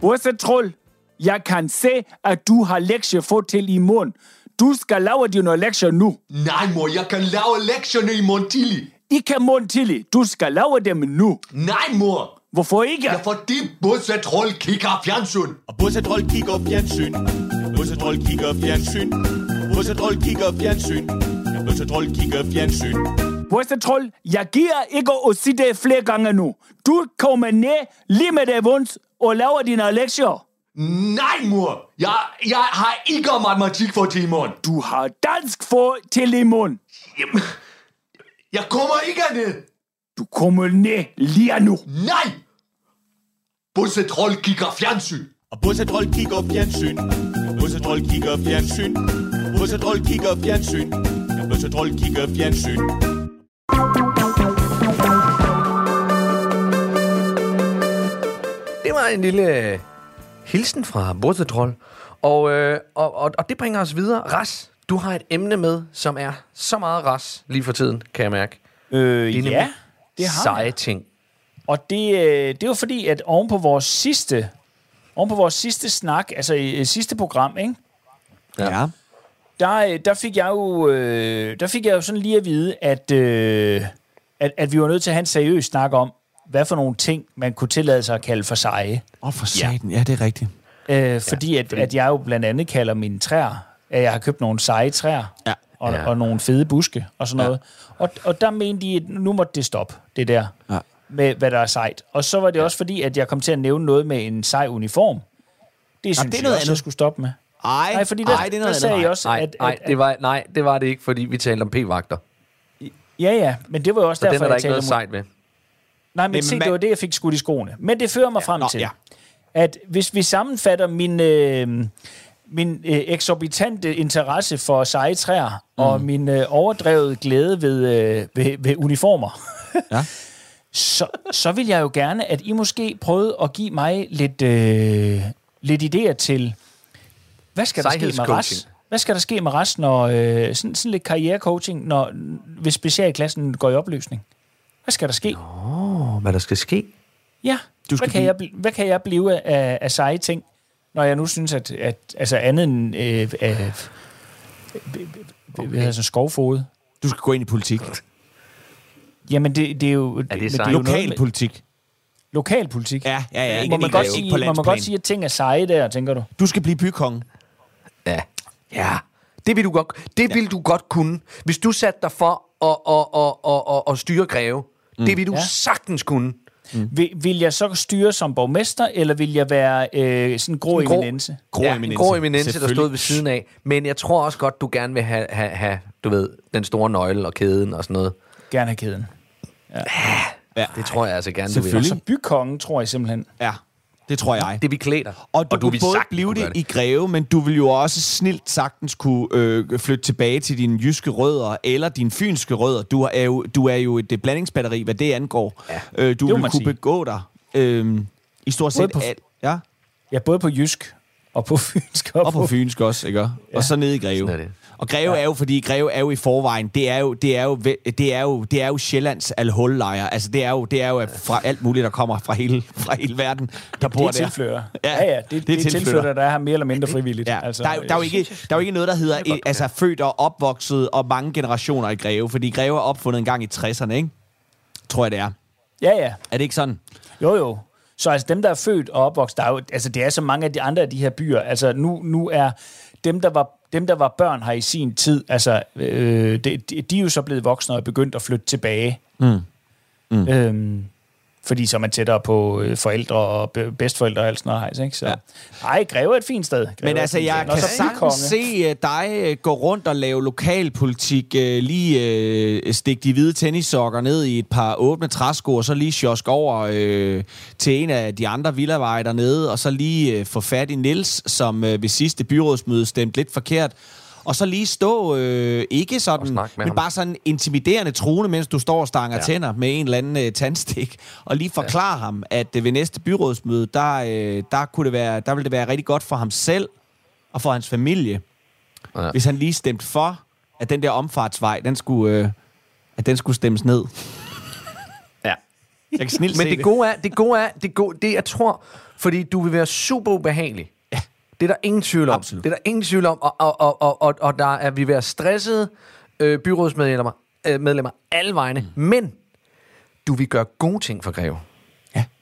Speaker 2: Bosse Troll, jeg kan se, at du har lektier få til i morgen. Du skal lave dine lektier nu.
Speaker 6: Nej, mor, jeg kan lave lektierne i morgen tidlig.
Speaker 2: Ikke morgen tidlig. Du skal lave dem nu.
Speaker 6: Nej, mor.
Speaker 2: Hvorfor ikke?
Speaker 6: Ja, fordi Bosse Troll kigger fjernsyn.
Speaker 7: Og Bussetroll kigger fjernsyn. Bussetroll kigger fjernsyn. Bussetroll kigger fjernsyn. Bussetroll kigger fjernsyn.
Speaker 2: Bosse Troll, jeg giver ikke at sige det flere gange nu. Du kommer ned lige med det vunds og laver dine lektier.
Speaker 6: Nej, mor. Jeg, jeg har ikke matematik for morgen.
Speaker 2: Du har dansk for til morgen.
Speaker 6: Jamen, jeg kommer ikke ned.
Speaker 2: Du kommer ned lige nu.
Speaker 6: Nej. Bosse Troll kigger fjernsyn.
Speaker 7: Og Bussetroll kigger fjernsyn. Bussetroll kigger fjernsyn. Bussetroll kigger fjernsyn. Bussetroll kigger fjernsyn.
Speaker 3: Det var en lille øh, hilsen fra Bortetroll. Og, øh, og, og, og det bringer os videre. Ras, du har et emne med, som er så meget ras lige for tiden, kan jeg mærke.
Speaker 5: Øh,
Speaker 3: Det er
Speaker 5: ja, det har
Speaker 3: Seje
Speaker 5: jeg.
Speaker 3: ting.
Speaker 5: Og det, øh, det er jo fordi, at oven på vores sidste, oven på vores sidste snak, altså i i sidste program, ikke?
Speaker 4: Ja.
Speaker 5: der, øh, der fik jeg jo øh, der fik jeg jo sådan lige at vide, at, øh, at, at vi var nødt til at have en seriøs snak om, hvad for nogle ting, man kunne tillade sig at kalde for seje.
Speaker 4: Åh, oh, for satan. Ja, det er rigtigt.
Speaker 5: Øh, fordi, at, at jeg jo blandt andet kalder mine træer, at jeg har købt nogle seje træer,
Speaker 4: Ja.
Speaker 5: og,
Speaker 3: Ja.
Speaker 5: og nogle fede buske og sådan
Speaker 4: Ja.
Speaker 5: noget. Og, og der mente de, at nu måtte det stoppe, det der,
Speaker 4: Ja.
Speaker 5: Med hvad der er sejt. Og så var det også fordi, at jeg kom til at nævne noget med en sej uniform. Det synes
Speaker 4: det er
Speaker 5: jeg
Speaker 4: noget
Speaker 5: også, jeg
Speaker 4: andet.
Speaker 5: skulle stoppe med.
Speaker 4: Ej,
Speaker 5: Nej, fordi der,
Speaker 4: ej, det er
Speaker 5: der
Speaker 4: noget
Speaker 5: sagde
Speaker 4: andet.
Speaker 5: jeg også,
Speaker 3: Nej,
Speaker 5: at,
Speaker 3: nej,
Speaker 5: at,
Speaker 3: det var, nej, det var det ikke, fordi vi talte om p-vagter.
Speaker 5: Ja, ja, men det var jo også
Speaker 3: Så
Speaker 5: derfor,
Speaker 3: den er der
Speaker 5: jeg
Speaker 3: ikke
Speaker 5: talte
Speaker 3: noget
Speaker 5: om...
Speaker 3: sejt ved.
Speaker 5: Nej, men,
Speaker 4: Men
Speaker 5: se,
Speaker 4: man-
Speaker 5: det var det, jeg fik skudt i skoene. Men det fører mig ja, frem
Speaker 4: nå,
Speaker 5: til,
Speaker 4: ja.
Speaker 5: at hvis vi sammenfatter min, øh, min øh, eksorbitante interesse for seje træer, mm. og min øh, overdrevet glæde ved, øh, ved, ved uniformer,
Speaker 4: Ja.
Speaker 5: så, så vil jeg jo gerne, at I måske prøvede at give mig lidt, øh, lidt idéer til, hvad skal der ske med rest? Hvad skal der ske med resten, når øh, sådan, sådan lidt karrierecoaching, når, hvis specialklassen går i opløsning? Hvad skal der ske?
Speaker 3: Åh, hvad der skal ske?
Speaker 5: Ja,
Speaker 4: Du
Speaker 5: hvad
Speaker 4: skal
Speaker 5: kan,
Speaker 4: blive-
Speaker 5: jeg, hvad kan jeg blive af, af seje ting, når jeg nu synes, at, at altså andet end øh, øh, okay. altså skovfod.
Speaker 4: Du skal gå ind i politik.
Speaker 5: Jamen, det, det er jo...
Speaker 3: det
Speaker 5: men jo
Speaker 3: sejt?
Speaker 5: noget
Speaker 4: Lokal
Speaker 5: med-
Speaker 4: politik.
Speaker 5: Lokalpolitik.
Speaker 4: Ja, ja, ja.
Speaker 5: må
Speaker 4: Ikke,
Speaker 5: man,
Speaker 4: ikke,
Speaker 5: godt sige, må man godt sige, at ting er seje der, tænker du?
Speaker 4: Du skal blive bykonge.
Speaker 3: Ja. Ja. Det vil du godt, det vil du godt kunne. Hvis du satte dig for at, at, at, at, at, at styre greve, mm. det vil du
Speaker 5: Ja.
Speaker 3: ja. sagtens kunne.
Speaker 5: Mm. Vil, vil jeg så styre som borgmester, eller vil jeg være øh, sådan en grå
Speaker 3: En grå-
Speaker 5: eminence?
Speaker 4: Grå
Speaker 3: ja,
Speaker 4: eminence.
Speaker 3: en grå eminence, der stod ved siden af. Men jeg tror også godt, du gerne vil have, have, have du ved, den store nøgle og kæden og sådan noget.
Speaker 5: Gerne have kæden.
Speaker 4: Ja.
Speaker 3: Det tror jeg altså gerne, du vil.
Speaker 4: Selvfølgelig.
Speaker 5: Så bykongen, tror jeg simpelthen.
Speaker 4: Ja. Det tror jeg.
Speaker 3: Det vil klæde dig.
Speaker 4: Og du, og du vil både
Speaker 3: sagtens
Speaker 4: blive det
Speaker 3: gøre
Speaker 4: i Greve, men du vil jo også snilt sagtens kunne øh, flytte tilbage til dine jyske rødder, eller dine fynske rødder. Du er jo, du er jo et øh, blandingsbatteri, hvad det angår. Ja, øh, du
Speaker 5: må
Speaker 4: vil
Speaker 5: man
Speaker 4: kunne
Speaker 5: sige.
Speaker 4: begå dig øh, i stort
Speaker 5: Både
Speaker 4: set
Speaker 5: på-
Speaker 4: alt. Ja,
Speaker 5: Ja, både på jysk og på fynsk. Og,
Speaker 4: og på fynsk også, ikke? Og så ned i Greve.
Speaker 3: Sådan er det.
Speaker 4: Og Greve ja. er jo, fordi Greve er jo i forvejen, det er jo, det er jo, det er jo, det er jo Sjællands alhullejr. Altså, det er jo, det er jo fra alt muligt, der kommer fra hele, fra hele verden, der bor
Speaker 5: det er
Speaker 4: der.
Speaker 5: tilflytter.
Speaker 4: Ja,
Speaker 5: Ja, ja, det,
Speaker 4: det
Speaker 5: det, det er
Speaker 4: tilflytter.
Speaker 5: tilflytter, der er her mere eller mindre frivilligt.
Speaker 4: Ja, altså, der, er, jo- der, er jo ikke, der er jo ikke noget, der hedder eh, altså, født og opvokset og mange generationer i Greve, fordi Greve er opfundet en gang i 60'erne, ikke? Tror jeg, det er.
Speaker 5: Ja, ja.
Speaker 4: Er det ikke sådan?
Speaker 5: Jo, jo. Så altså dem, der er født og opvokset, der er jo, altså det er så mange af de andre af de her byer. Altså nu, nu er dem, der var dem, der var børn her i sin tid, altså øh, de, de, de er jo så blevet voksne og er begyndt at flytte tilbage. Mm. Mm. Øhm, fordi så er man tættere på øh, forældre og be- bedstforældre og alt sådan noget. hejs, Ikke? Så,
Speaker 4: Ja.
Speaker 5: Nej, Greve er et fint sted. Greve
Speaker 4: Men altså, jeg
Speaker 5: sted. Nå,
Speaker 4: kan
Speaker 5: så
Speaker 4: sagtens se uh, dig uh, gå rundt og lave lokalpolitik, uh, lige uh, stikke de hvide tennissokker ned i et par åbne træsko, og så lige sjosk over uh, til en af de andre villaveje dernede, og så lige uh, få fat i Nils, som uh, ved sidste byrådsmøde stemte lidt forkert, og så lige stå, øh, ikke sådan, men
Speaker 3: ham.
Speaker 4: bare sådan intimiderende truende, mens du står og stanger ja. tænder med en eller anden øh, tandstik, og lige forklare ja. ham, at øh, ved næste byrådsmøde, der, øh, der, kunne det være, der ville det være rigtig godt for ham selv og for hans familie, ja. Hvis han lige stemte for, at den der omfartsvej, den skulle, øh, at den skulle stemmes ned.
Speaker 3: Ja.
Speaker 4: Jeg kan
Speaker 3: Men
Speaker 4: se
Speaker 3: det gode er, det gode er, det, gode, det jeg tror, fordi du vil være super ubehagelig.
Speaker 4: Ja.
Speaker 3: Det er der ingen tvivl om.
Speaker 4: Absolut.
Speaker 3: Det er der ingen tvivl om, og, og, og, og, og, og der er vi være stressede øh, byrådsmedlemmer øh, medlemmer alle vegne. Mm. Men du vil gøre gode ting for Greve.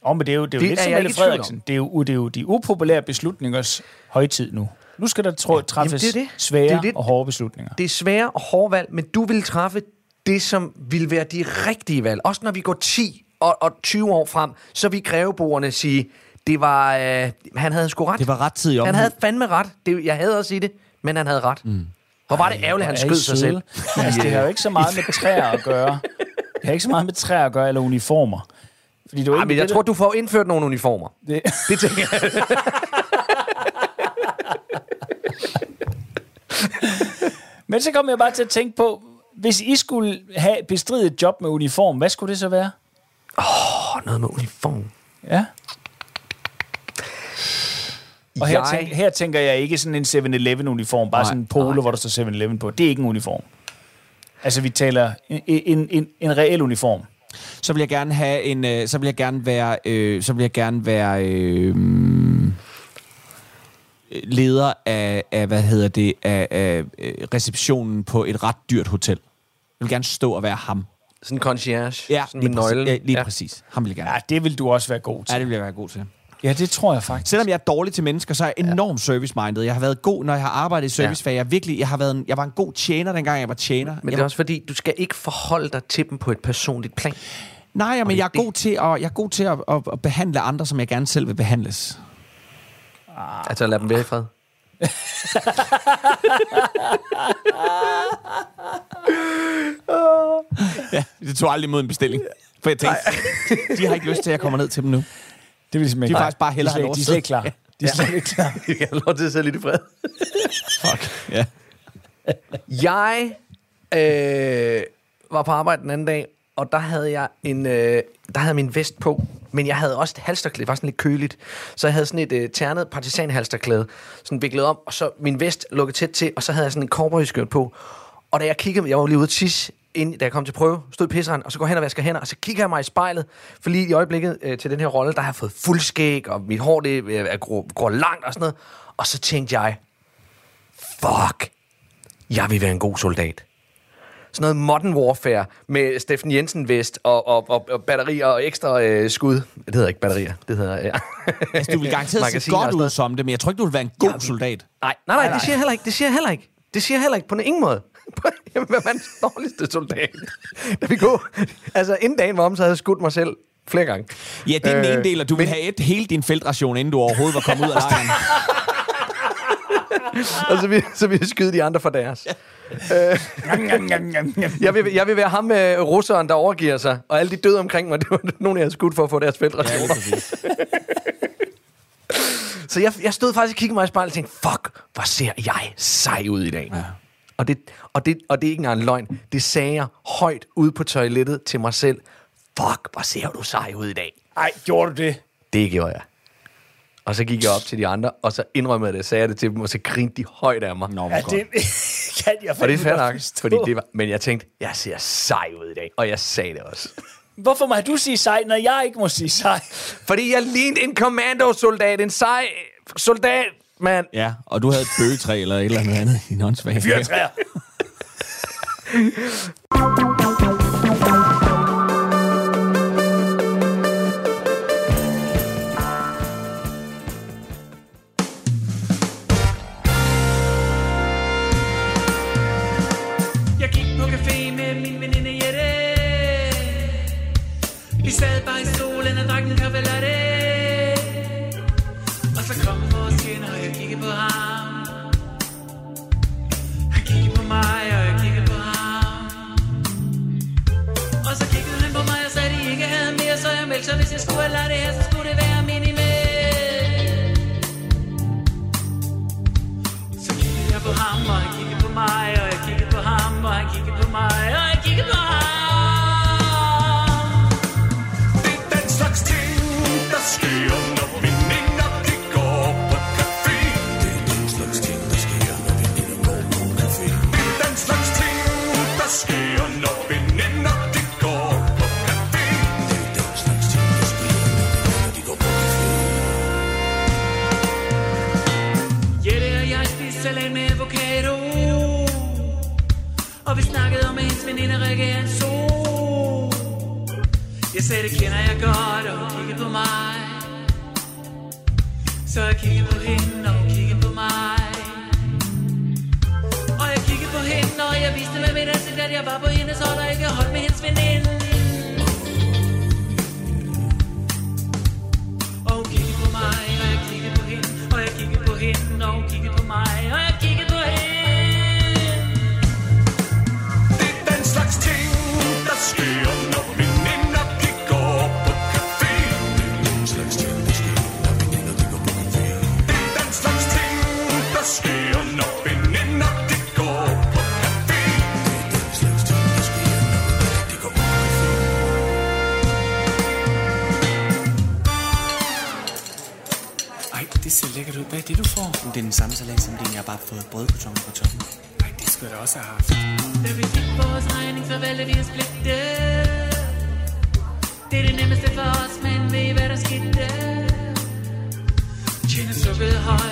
Speaker 5: Åh, men det er jo, det er jo
Speaker 3: Det
Speaker 5: lidt
Speaker 3: er
Speaker 5: som Mette. Frederiksen. Det er, jo, det er jo de upopulære beslutningers højtid nu. Nu skal der tro, træffes
Speaker 3: det er det.
Speaker 5: svære
Speaker 3: Det er det.
Speaker 5: og hårde beslutninger.
Speaker 3: Det er svære og hårde valg, men du vil træffe det, som vil være de rigtige valg. Også når vi går 10 og, og 20 år frem, så vil greveboerne sige, det var, øh, han havde sgu ret.
Speaker 4: Det var rettidig omhu.
Speaker 3: Han havde fandme ret. Det, jeg havde at sige det, men han havde ret. Mm. Hvor var det ærgerligt, han
Speaker 5: I
Speaker 3: skød sig selv.
Speaker 5: altså, det har jo ikke så meget med træer at gøre. Det har ikke så meget med træer at gøre, eller uniformer. Fordi jo
Speaker 3: Ej,
Speaker 5: ikke
Speaker 3: men jeg
Speaker 5: det,
Speaker 3: tror, du får indført nogle uniformer.
Speaker 5: det,
Speaker 3: Det tænker jeg.
Speaker 5: Men så kom jeg bare til at tænke på, hvis I skulle have bestridet et job med uniform, hvad skulle det så være?
Speaker 3: Åh, noget med uniform.
Speaker 5: Ja. Og her,
Speaker 3: Jeg-
Speaker 5: tænk, her tænker jeg ikke sådan en 7-Eleven-uniform, bare
Speaker 4: Nej,
Speaker 5: sådan en polo, hvor der står 7-Eleven på. Det er ikke en uniform. Altså, vi taler en, en, en, en reel uniform.
Speaker 4: så vil jeg gerne have en, øh, så vil jeg gerne være, øh, så vil jeg gerne være øh, leder af, af, hvad hedder det, af, af øh, receptionen på et ret dyrt hotel. Jeg vil gerne stå og være ham.
Speaker 3: Sådan en concierge.
Speaker 4: Ja,
Speaker 3: sådan med
Speaker 4: lige, præcis,
Speaker 3: nøglen.
Speaker 4: ja, lige ja. præcis. Ham vil jeg gerne.
Speaker 5: Ja, det vil du også være god til.
Speaker 4: Ja, det vil jeg være god til.
Speaker 5: Ja, det tror jeg faktisk.
Speaker 4: Selvom jeg er dårlig til mennesker, så er jeg enormt service-minded. Jeg har været god, når jeg har arbejdet i servicefag. Jeg, virkelig, jeg, har været en, jeg var en god tjener, dengang jeg var tjener.
Speaker 3: Men
Speaker 4: jeg
Speaker 3: det er også fordi, du skal ikke forholde dig til dem på et personligt plan.
Speaker 4: Nej, men
Speaker 3: det
Speaker 4: jeg
Speaker 3: er
Speaker 4: god til at, jeg er god til at, at, at behandle andre, som jeg gerne selv vil behandles.
Speaker 3: Altså, lad dem være i fred.
Speaker 4: Det tog aldrig imod en bestilling. For jeg tænkte, de har ikke lyst til, at jeg kommer ned til dem nu.
Speaker 5: Det vil
Speaker 4: De er faktisk bare hellere
Speaker 5: de, er
Speaker 4: have
Speaker 5: slet- de er slet ikke klar. De er slet ikke klar.
Speaker 3: Jeg kan have lov til at sidde lidt i fred.
Speaker 4: Fuck. Ja.
Speaker 3: Jeg øh, var på arbejde den anden dag, og der havde jeg en, øh, der havde min vest på, men jeg havde også et halsterklæde, det var sådan lidt køligt. Så jeg havde sådan et øh, ternet partisanhalsterklæde, sådan viklet om, og så min vest lukket tæt til, og så havde jeg sådan en cowboyskørt på. Og da jeg kiggede, jeg var lige ude at tisse, inden, da jeg kom til prøve, stod pisseren, og så går jeg hen og vasker hænder, og så kigger jeg mig i spejlet, for lige i øjeblikket øh, til den her rolle, der har jeg fået fuldskæg, og mit hår det øh, er, grå, går langt og sådan noget. Og så tænkte jeg, fuck, jeg vil være en god soldat. Sådan noget modern warfare med Steffen Jensen vest og, og, og, og batterier og ekstra øh, skud. Det hedder ikke batterier, det hedder... Ja.
Speaker 4: Altså, du vil garanteret se godt ud som det, men jeg tror ikke, du vil være en god soldat.
Speaker 3: Nej, nej, nej, det siger jeg heller ikke. Det siger jeg heller ikke. Det siger jeg heller ikke på ingen måde. Jamen, hvad mands dårligste soldat? Da vi går... Altså, inden dagen var om, så havde jeg skudt mig selv flere gange.
Speaker 4: Ja, det er
Speaker 3: øh, den
Speaker 4: ene øh, del, og du men... ville have et hele din feltration, inden du overhovedet var kommet ud af lejren.
Speaker 3: og så vil, så vi jeg skyde de andre for deres. Ja. Øh, jeg, vil, jeg vil være ham med russeren, der overgiver sig, og alle de døde omkring mig, det var nogen, jeg havde skudt for at få deres feltrationer. Ja, så jeg, jeg stod faktisk og kiggede mig i spejlet og tænkte, fuck, hvor ser jeg sej ud i dag. Ja. Og det, og det, og det er ikke engang en løgn. Det sagde jeg højt ude på toilettet til mig selv. Fuck, hvor ser du sej ud i dag.
Speaker 5: Ej, gjorde du det?
Speaker 3: Det gjorde jeg. Og så gik jeg op til de andre, og så indrømmede jeg det, sagde jeg det til dem, og så grinte de højt af mig.
Speaker 4: Nå,
Speaker 5: ja, det kan jeg
Speaker 3: Og det er fair nok, fordi det var, men jeg tænkte, jeg ser sej ud i dag, og jeg sagde det også.
Speaker 5: Hvorfor må du sige sej, når jeg ikke må sige sej?
Speaker 3: Fordi jeg lignede en kommandosoldat, en sej soldat, mand.
Speaker 4: Ja, og du havde et bøgetræ eller et eller andet andet i en åndssvag.
Speaker 5: Fyrtræer!
Speaker 8: Colecciones escolares, oscuridad. every high.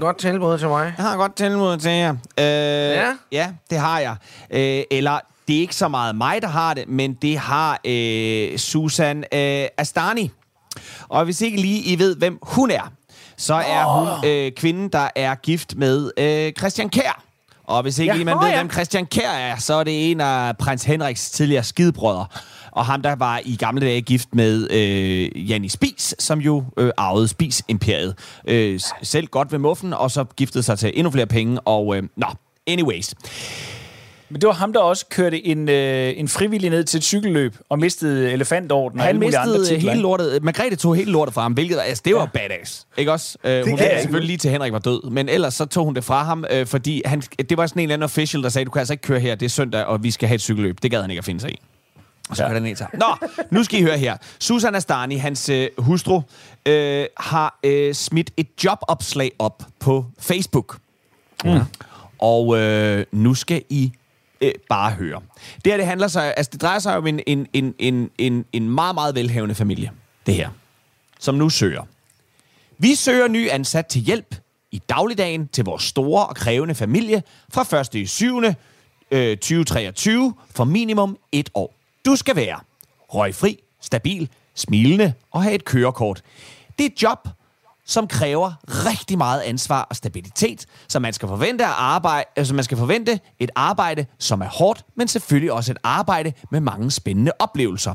Speaker 8: godt
Speaker 3: tilbud til mig.
Speaker 4: Jeg har et godt tilbud til jer. Øh, ja? Ja, det har jeg. Øh, eller det er ikke så meget mig, der har det, men det har øh, Susan øh, Astani. Og hvis ikke lige I ved, hvem hun er, så er oh. hun øh, kvinden, der er gift med øh, Christian Kær. Og hvis ikke
Speaker 5: ja,
Speaker 4: lige man
Speaker 5: oh,
Speaker 4: ved,
Speaker 5: ja.
Speaker 4: hvem Christian Kær er, så er det en af prins Henriks tidligere skidebrødre og ham, der var i gamle dage gift med øh, Janni Spis, som jo øh, arvede Spis-imperiet. Øh, selv godt ved muffen, og så giftede sig til endnu flere penge, og øh, nå, anyways.
Speaker 5: Men det var ham, der også kørte en, øh, en frivillig ned til et cykelløb og mistede elefantorden og
Speaker 4: Han
Speaker 5: og mistede andre titler.
Speaker 4: hele lortet. Øh, Margrethe tog hele lortet fra ham, hvilket altså, det var ja. badass. Ikke også? Øh, hun ville selvfølgelig lige til Henrik var død, men ellers så tog hun det fra ham, øh, fordi han, det var sådan en eller anden official, der sagde, du kan altså ikke køre her, det er søndag, og vi skal have et cykelløb. Det gad han ikke at finde sig i. Og så ja. den ned. Nå, nu skal I høre her. Susan Astani, hans øh, hustru, øh, har øh, smidt et jobopslag op på Facebook. Mm. Og øh, nu skal I øh, bare høre. Det her, det handler sig, altså det drejer sig om en, en, en, en, en, en meget, meget velhavende familie. Det her. Som nu søger. Vi søger ny ansat til hjælp i dagligdagen til vores store og krævende familie fra 1. i 7. Øh, 2023 for minimum et år. Du skal være røgfri, stabil, smilende og have et kørekort. Det er et job, som kræver rigtig meget ansvar og stabilitet, så man skal forvente at arbejde, altså man skal forvente et arbejde, som er hårdt, men selvfølgelig også et arbejde med mange spændende oplevelser.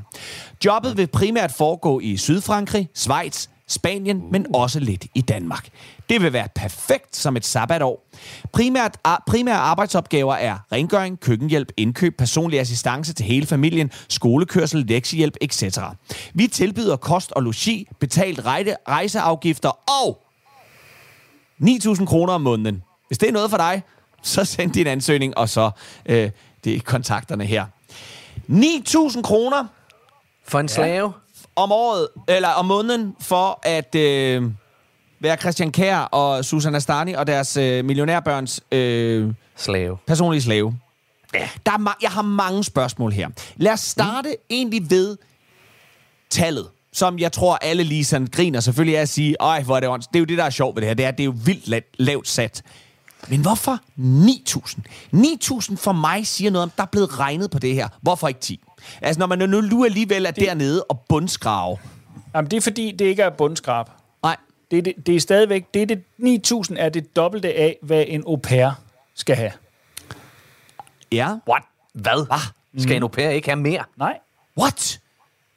Speaker 4: Jobbet vil primært foregå i Sydfrankrig, Schweiz, Spanien, men også lidt i Danmark. Det vil være perfekt som et sabbatår. Primært, primære arbejdsopgaver er rengøring, køkkenhjælp, indkøb, personlig assistance til hele familien, skolekørsel, lektiehjælp, etc. Vi tilbyder kost og logi, betalt rejde, rejseafgifter og 9.000 kroner om måneden. Hvis det er noget for dig, så send din ansøgning, og så øh, det er kontakterne her. 9.000 kroner
Speaker 3: For en slave?
Speaker 4: Om året, eller om måneden, for at øh, være Christian Kær og Susan Astani og deres øh, millionærbørns øh,
Speaker 3: Slave.
Speaker 4: personlige slave. Ja. Der er ma- jeg har mange spørgsmål her. Lad os starte mm. egentlig ved tallet, som jeg tror, alle lige sådan griner selvfølgelig af at sige, ej, hvor er det ånds. Det er jo det, der er sjovt ved det her. Det er, det er jo vildt lavt, lavt sat. Men hvorfor 9.000? 9.000 for mig siger noget om, der er blevet regnet på det her. Hvorfor ikke 10? Altså, når man nu nu alligevel er det... dernede og bundskrave.
Speaker 5: Jamen, det er fordi, det ikke er bundskrab.
Speaker 4: Nej,
Speaker 5: Det er, det, det er stadigvæk, det er det, 9.000 er det dobbelte af, hvad en au pair skal have.
Speaker 4: ja.
Speaker 3: What? Hvad? Hvad? Skal en au pair ikke have mere?
Speaker 5: Nej.
Speaker 4: What?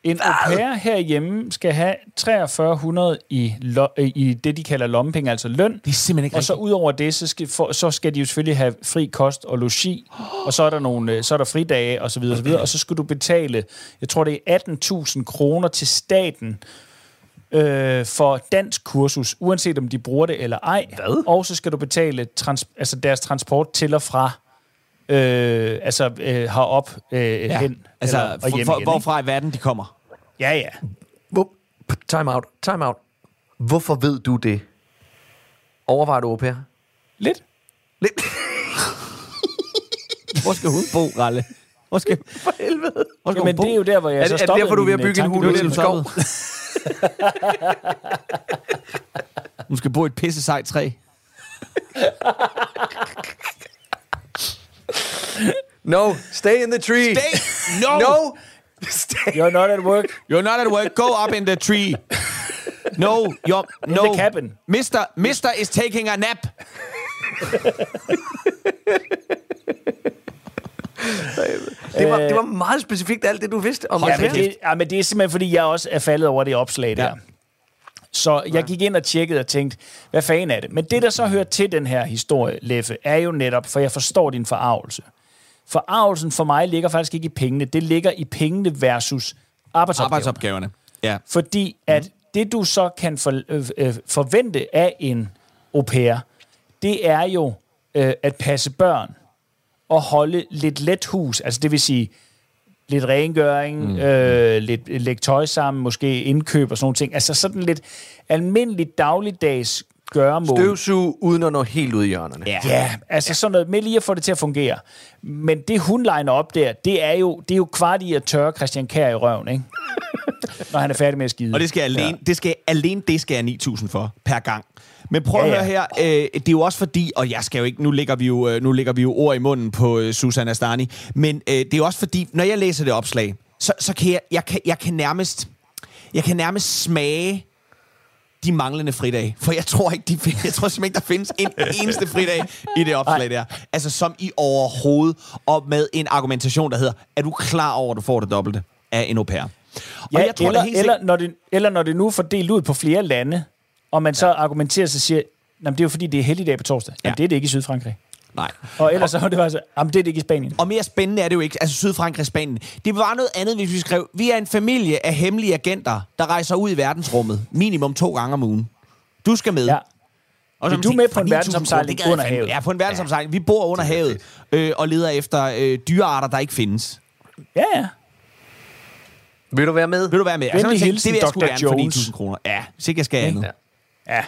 Speaker 5: En au pair herhjemme skal have 4300 i, lo- øh, i det, de kalder lommepenge, altså løn.
Speaker 4: Det er simpelthen ikke
Speaker 5: Og så ud over det, så skal, for, så skal de jo selvfølgelig have fri kost og logi, og så er der nogle, øh, så er der fridage og så videre, og så videre, og så skal du betale, jeg tror det er 18.000 kroner til staten øh, for dansk kursus, uanset om de bruger det eller ej.
Speaker 3: Hvad?
Speaker 5: Og så skal du betale trans, altså deres transport til og fra, øh, altså øh, herop øh, ja. hen
Speaker 4: Altså,
Speaker 5: eller, og
Speaker 4: for,
Speaker 5: hjem
Speaker 4: for,
Speaker 5: igen, ikke?
Speaker 4: hvorfra i verden de kommer.
Speaker 5: Ja, ja.
Speaker 3: Hvor, time out, time out. Hvorfor ved du det? Overvejer du au pair?
Speaker 5: Lidt.
Speaker 3: Lidt.
Speaker 4: Hvor skal hun bo, Ralle? Hvor skal,
Speaker 3: For helvede.
Speaker 4: hvor skal
Speaker 5: Jamen, det er jo der, hvor jeg
Speaker 3: Er
Speaker 5: så
Speaker 3: det, er det
Speaker 5: stoppede
Speaker 3: derfor, du er ved at
Speaker 5: øh,
Speaker 3: bygge en
Speaker 5: tanke.
Speaker 3: hul
Speaker 4: Det
Speaker 3: ude
Speaker 4: var
Speaker 3: i en skov?
Speaker 4: Hun skal bo i et pisse sejt træ.
Speaker 3: No, stay in the tree.
Speaker 4: Stay! No!
Speaker 3: No! Stay.
Speaker 5: You're not at work.
Speaker 4: You're not at work. Go up in the tree. No, you're... No.
Speaker 5: the cabin.
Speaker 4: Mister, Mister is taking a nap.
Speaker 3: Det var, det var meget specifikt alt det, du vidste om
Speaker 5: Ja, men det, ja, men det er simpelthen, fordi jeg også er faldet over det opslag der.
Speaker 4: Ja.
Speaker 5: Så jeg gik ind og tjekkede og tænkte, hvad fanden er det? Men det, der så hører til den her historie, Leffe, er jo netop, for jeg forstår din forarvelse. Forarvelsen for mig ligger faktisk ikke i pengene. Det ligger i pengene versus arbejdsopgaverne.
Speaker 4: Arbejdsopgaverne. Ja.
Speaker 5: Fordi at det, du så kan for, øh, øh, forvente af en au pair, det er jo øh, at passe børn og holde lidt let hus. Altså det vil sige lidt rengøring, mm. øh, lidt lægge tøj sammen, måske indkøb og sådan nogle ting. Altså sådan lidt almindeligt dagligdags gøremål.
Speaker 3: Støvsug uden at nå helt ud i hjørnerne.
Speaker 4: Ja.
Speaker 5: Ja, altså sådan noget med lige at få det til at fungere. Men det, hun legner op der, det er jo, det er jo kvart i at tørre Christian Kær i røven, ikke? Når han er færdig med at skide.
Speaker 4: Og det skal alene, ja. det skal, alene det skal jeg 9.000 for per gang. Men prøv
Speaker 5: Ja,
Speaker 4: at
Speaker 5: ja.
Speaker 4: høre her, øh, det er jo også fordi, og jeg skal jo ikke, nu lægger vi jo, øh, nu lægger vi jo ord i munden på øh, Susan Astani, men øh, det er jo også fordi, når jeg læser det opslag, så, så kan jeg, jeg kan, jeg kan nærmest, jeg kan nærmest smage de manglende fridage. For jeg tror ikke, de, jeg tror simpelthen ikke, der findes en eneste fridag i det opslag der. Altså som i overhovedet, og med en argumentation, der hedder, er du klar over, at du får det dobbelte af en au pair? Og
Speaker 5: Ja,
Speaker 4: jeg tror,
Speaker 5: eller,
Speaker 4: da helt
Speaker 5: eller, når det, eller når det nu er fordelt ud på flere lande, og man så argumenterer sig og siger, Jamen, det er jo fordi, det er helligdag på torsdag. Jamen,
Speaker 4: Ja.
Speaker 5: det er det ikke i Sydfrankrig.
Speaker 4: Nej.
Speaker 5: Og ellers så var det bare så, jamen det er det ikke i Spanien.
Speaker 4: Og mere spændende er det jo ikke. Altså Sydfrankrig og Spanien. Det var noget andet, hvis vi skrev, vi er en familie af hemmelige agenter, der rejser ud i verdensrummet. Minimum to gange om ugen. Du skal med.
Speaker 5: Ja.
Speaker 4: Og
Speaker 5: Vil
Speaker 4: så
Speaker 5: du med på en
Speaker 4: 9.000
Speaker 5: verdensomsejling under havet?
Speaker 4: Ja, på en verdensomsejling. Vi bor under havet øh, og leder efter øh, dyrearter, der ikke findes.
Speaker 5: Ja, ja.
Speaker 3: Vil du være med?
Speaker 4: Vil du være med? Jeg tænkte,
Speaker 5: hilsen,
Speaker 4: det vil jeg sgu
Speaker 5: Dr.
Speaker 4: gerne
Speaker 5: Jones.
Speaker 4: for 9.000 kroner. Ja, hvis ikke jeg skal andet.
Speaker 3: Ja.
Speaker 5: Ja,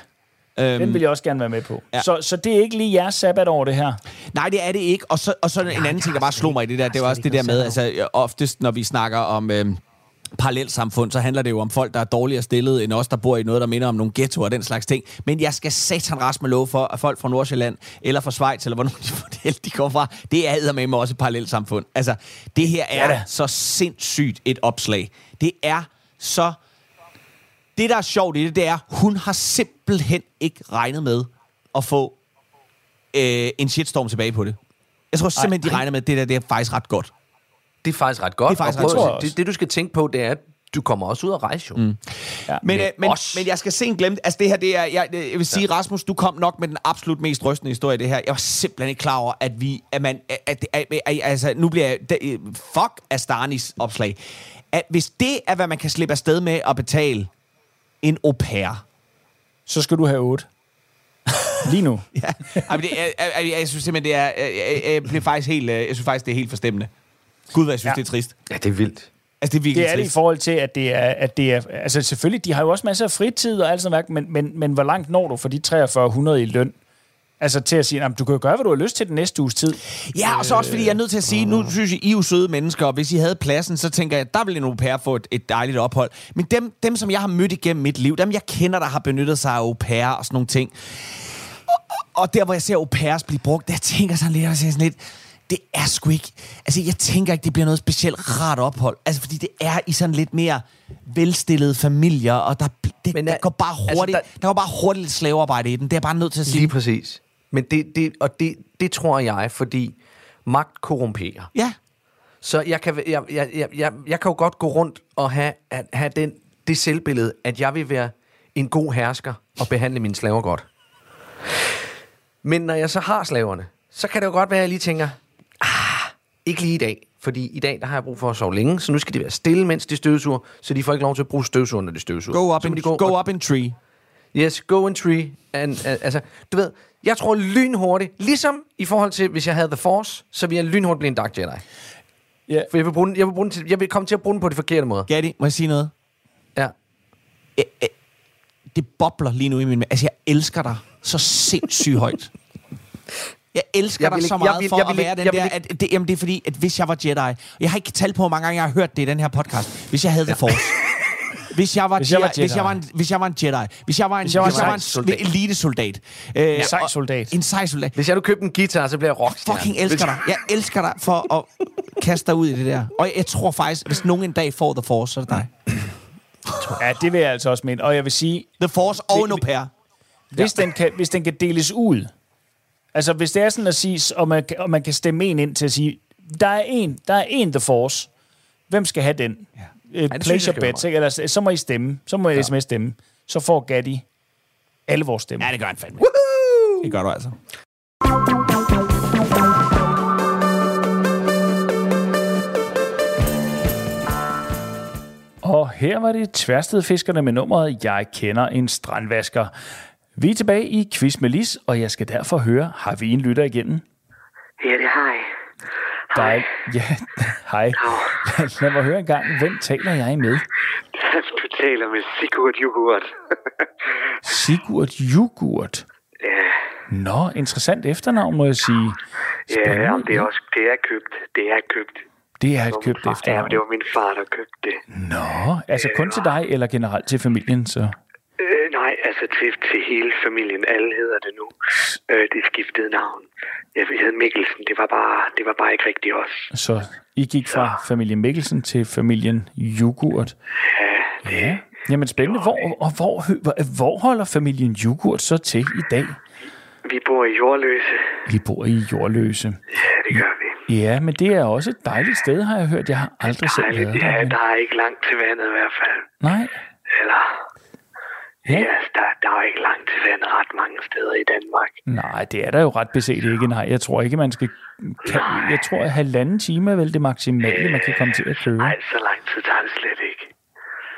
Speaker 4: Øhm,
Speaker 5: den vil jeg også gerne være med på.
Speaker 4: Ja.
Speaker 5: Så, så det er ikke lige jeres sabbat over det her.
Speaker 4: Nej, det er det ikke. Og så, og så en anden ting, der bare slog mig i det der, det var også det der med, altså oftest, når vi snakker om... Øh, parallelsamfund, så handler det jo om folk, der er dårligere stillet end os, der bor i noget, der minder om nogle ghettoer og den slags ting. Men jeg skal satan rest med lov for, at folk fra Nordsjælland, eller fra Schweiz, eller hvor nu de, de kommer fra, det er med også et parallelsamfund. Altså, det her er
Speaker 5: Ja
Speaker 4: ja,
Speaker 5: da.
Speaker 4: så sindssygt et opslag. Det er så... Det, der er sjovt i det, det er, hun har simpelthen ikke regnet med at få øh, en shitstorm tilbage på det. Jeg tror simpelthen, de regner med, at det der det er faktisk ret godt.
Speaker 3: Det er faktisk ret godt.
Speaker 4: Det er faktisk
Speaker 3: Og
Speaker 4: ret
Speaker 5: godt.
Speaker 3: Det, det, du skal tænke på, det er, at du kommer også ud at rejse jo. Mm.
Speaker 5: Ja.
Speaker 4: Men, øh, men,
Speaker 3: os.
Speaker 4: men jeg skal se en glemme Altså det her, det er... Jeg, jeg vil sige, ja. Rasmus, du kom nok med den absolut mest rystende historie i det her. Jeg var simpelthen ikke klar over, at vi... At man, at, at, at, at, altså, nu bliver jeg... det- Fuck Astanis opslag. At hvis det er, hvad man kan slippe afsted med at betale en au pair...
Speaker 5: Så skal du have 8. Lige nu.
Speaker 4: Ja, Ej, men det, er- jeg, jeg, jeg, synes simpelthen, det er... Jeg, jeg, jeg, faktisk helt, øh, jeg synes faktisk, det er helt forstemmende. Gud, hvad jeg synes,
Speaker 5: Ja.
Speaker 4: det er trist.
Speaker 3: Ja, det er vildt.
Speaker 4: Altså, det er virkelig
Speaker 5: Det er det i forhold til, at det er, at det er... Altså selvfølgelig, de har jo også masser af fritid og alt sådan noget, men, men, men hvor langt når du for de 4300 i løn? Altså til at sige, at du kan jo gøre, hvad du har lyst til den næste uges tid.
Speaker 4: Ja, og så også fordi jeg er nødt til at sige, nu synes jeg, I er jo søde mennesker, og hvis I havde pladsen, så tænker jeg, der ville en au pair få et, et dejligt ophold. Men dem, dem, som jeg har mødt igennem mit liv, dem jeg kender, der har benyttet sig af au pair og sådan nogle ting, og, og der, hvor jeg ser au pairs blive brugt, der tænker jeg sådan lidt, og siger sådan lidt, det er sgu ikke... Altså, jeg tænker ikke, det bliver noget specielt rart ophold. Altså, fordi det er i sådan lidt mere velstillede familier, og der, det,
Speaker 3: Men er-
Speaker 4: der går bare
Speaker 3: altså,
Speaker 4: hurtigt,
Speaker 3: der-
Speaker 4: der, der går bare hurtigt lidt slavearbejde i den. Det er jeg bare nødt til at sige.
Speaker 3: Lige præcis. Men det, det, og det, det tror jeg, fordi magt korrumperer.
Speaker 4: Ja.
Speaker 3: Så jeg kan, jeg, jeg, jeg, jeg, jeg kan jo godt gå rundt og have, at, have den, det selvbillede, at jeg vil være en god hersker og behandle mine slaver godt. Men når jeg så har slaverne, så kan det jo godt være, at jeg lige tænker, ah, ikke lige i dag. Fordi i dag, der har jeg brug for at sove længe, så nu skal de være stille, mens de støvsuger, så de får ikke lov til at bruge støvsuger, når de støvsuger.
Speaker 4: Go up, in,
Speaker 3: gå
Speaker 4: go up in tree.
Speaker 3: Yes, go and tree. And, uh, altså, du ved, jeg tror lynhurtigt, ligesom i forhold til, hvis jeg havde The Force, så ville jeg lynhurtigt blive en Dark Jedi.
Speaker 5: Ja.
Speaker 3: For jeg vil, bruge den, jeg, vil bruge den til, jeg vil komme til at bruge den på de forkerte måde.
Speaker 4: Gatti, må jeg sige noget?
Speaker 3: Ja.
Speaker 4: det bobler lige nu i min... Altså, jeg elsker dig så sindssygt højt. Jeg elsker
Speaker 3: Jeg
Speaker 4: dig
Speaker 3: vil
Speaker 4: så
Speaker 3: ikke- jeg
Speaker 4: meget
Speaker 3: vil-
Speaker 4: for
Speaker 3: jeg
Speaker 4: at
Speaker 3: vil
Speaker 4: være
Speaker 3: ikke-
Speaker 4: den
Speaker 3: jeg vil
Speaker 4: der...
Speaker 3: ikke-
Speaker 4: At det, jamen, det er fordi, at hvis jeg var Jedi... Jeg har ikke talt på, hvor mange gange jeg har hørt det i den her podcast. Hvis jeg havde The Force. Hvis jeg var,
Speaker 5: Hvis jeg var
Speaker 4: Jedi, hvis jeg var, en,
Speaker 5: Jedi.
Speaker 4: hvis jeg var en Jedi, hvis jeg var en, hvis
Speaker 5: jeg var
Speaker 4: jeg
Speaker 5: en
Speaker 4: var en,
Speaker 3: soldat.
Speaker 4: elitesoldat, øh,
Speaker 5: En sej soldat.
Speaker 4: en sej soldat,
Speaker 3: Hvis jeg nu købte en guitar, så bliver jeg rockstjerne.
Speaker 4: fucking elsker dig. Jeg elsker dig for at kaste dig ud i det der. Og jeg, jeg tror faktisk, hvis nogen en dag får The Force, så er det dig.
Speaker 5: Ja, det vil jeg altså også mene. Og jeg vil sige,
Speaker 4: The Force og en au pair.
Speaker 5: hvis, den kan, hvis den kan deles ud, altså hvis det er sådan at sige, og man, kan- og man kan stemme en ind til at sige, der er en, der er en The Force, hvem skal have den? Ja. Øh,
Speaker 3: skal være
Speaker 5: bets, ikke? Eller, så må I stemme, så må I ja. sms stemme, så får Gatti alle vores stemmer.
Speaker 4: Ja, det gør han fandme. Det gør du altså.
Speaker 5: Og her var det tværstedfiskerne med nummeret Jeg kender en strandvasker. Vi er tilbage i Quiz med Lis, og jeg skal derfor høre, har vi en lytter igennem?
Speaker 9: Ja, det har jeg.
Speaker 5: Dig. Ja, hej. Lad mig høre en gang, hvem taler jeg med?
Speaker 9: Du taler med Sigurd Jugurt.
Speaker 5: Sigurd Jugurt.
Speaker 9: ja,
Speaker 5: Nå, interessant efternavn, må jeg sige.
Speaker 9: ja
Speaker 5: Spændende.
Speaker 9: det er også det er købt. Det er købt.
Speaker 5: Det er et købt
Speaker 9: far- Ja, men det var min far, der købte det.
Speaker 5: Nå, altså kun til dig, eller generelt til familien, så...
Speaker 9: Øh, nej, altså til, til hele familien. Alle hedder det nu. Øh, det skiftede navn. Jeg hed Mikkelsen. Det var bare, det var bare ikke rigtigt os.
Speaker 5: Så I gik fra familien Mikkelsen til familien Jugurt.
Speaker 9: Ja,
Speaker 5: Ja. Jamen spændende. Hvor, og hvor, hvor, hvor holder familien Jugurt så til i dag?
Speaker 9: vi bor i Jordløse.
Speaker 5: Vi bor i Jordløse.
Speaker 9: Ja, det gør vi.
Speaker 5: Ja, men det er også et dejligt sted, har jeg hørt. Jeg har aldrig selv været
Speaker 9: Ja,
Speaker 5: der. men-
Speaker 9: der er ikke langt til vandet i hvert fald.
Speaker 5: Nej.
Speaker 9: Eller...
Speaker 5: Ja.
Speaker 9: Ja, der, der er ikke langt til vandet ret mange steder i Danmark.
Speaker 5: Nej, det er der jo ret beset ikke. Nej, jeg tror ikke, man skal... Kan, jeg tror, at halvanden time er vel det maksimale, man kan komme til at køre.
Speaker 9: Nej, så lang tid tager det slet ikke.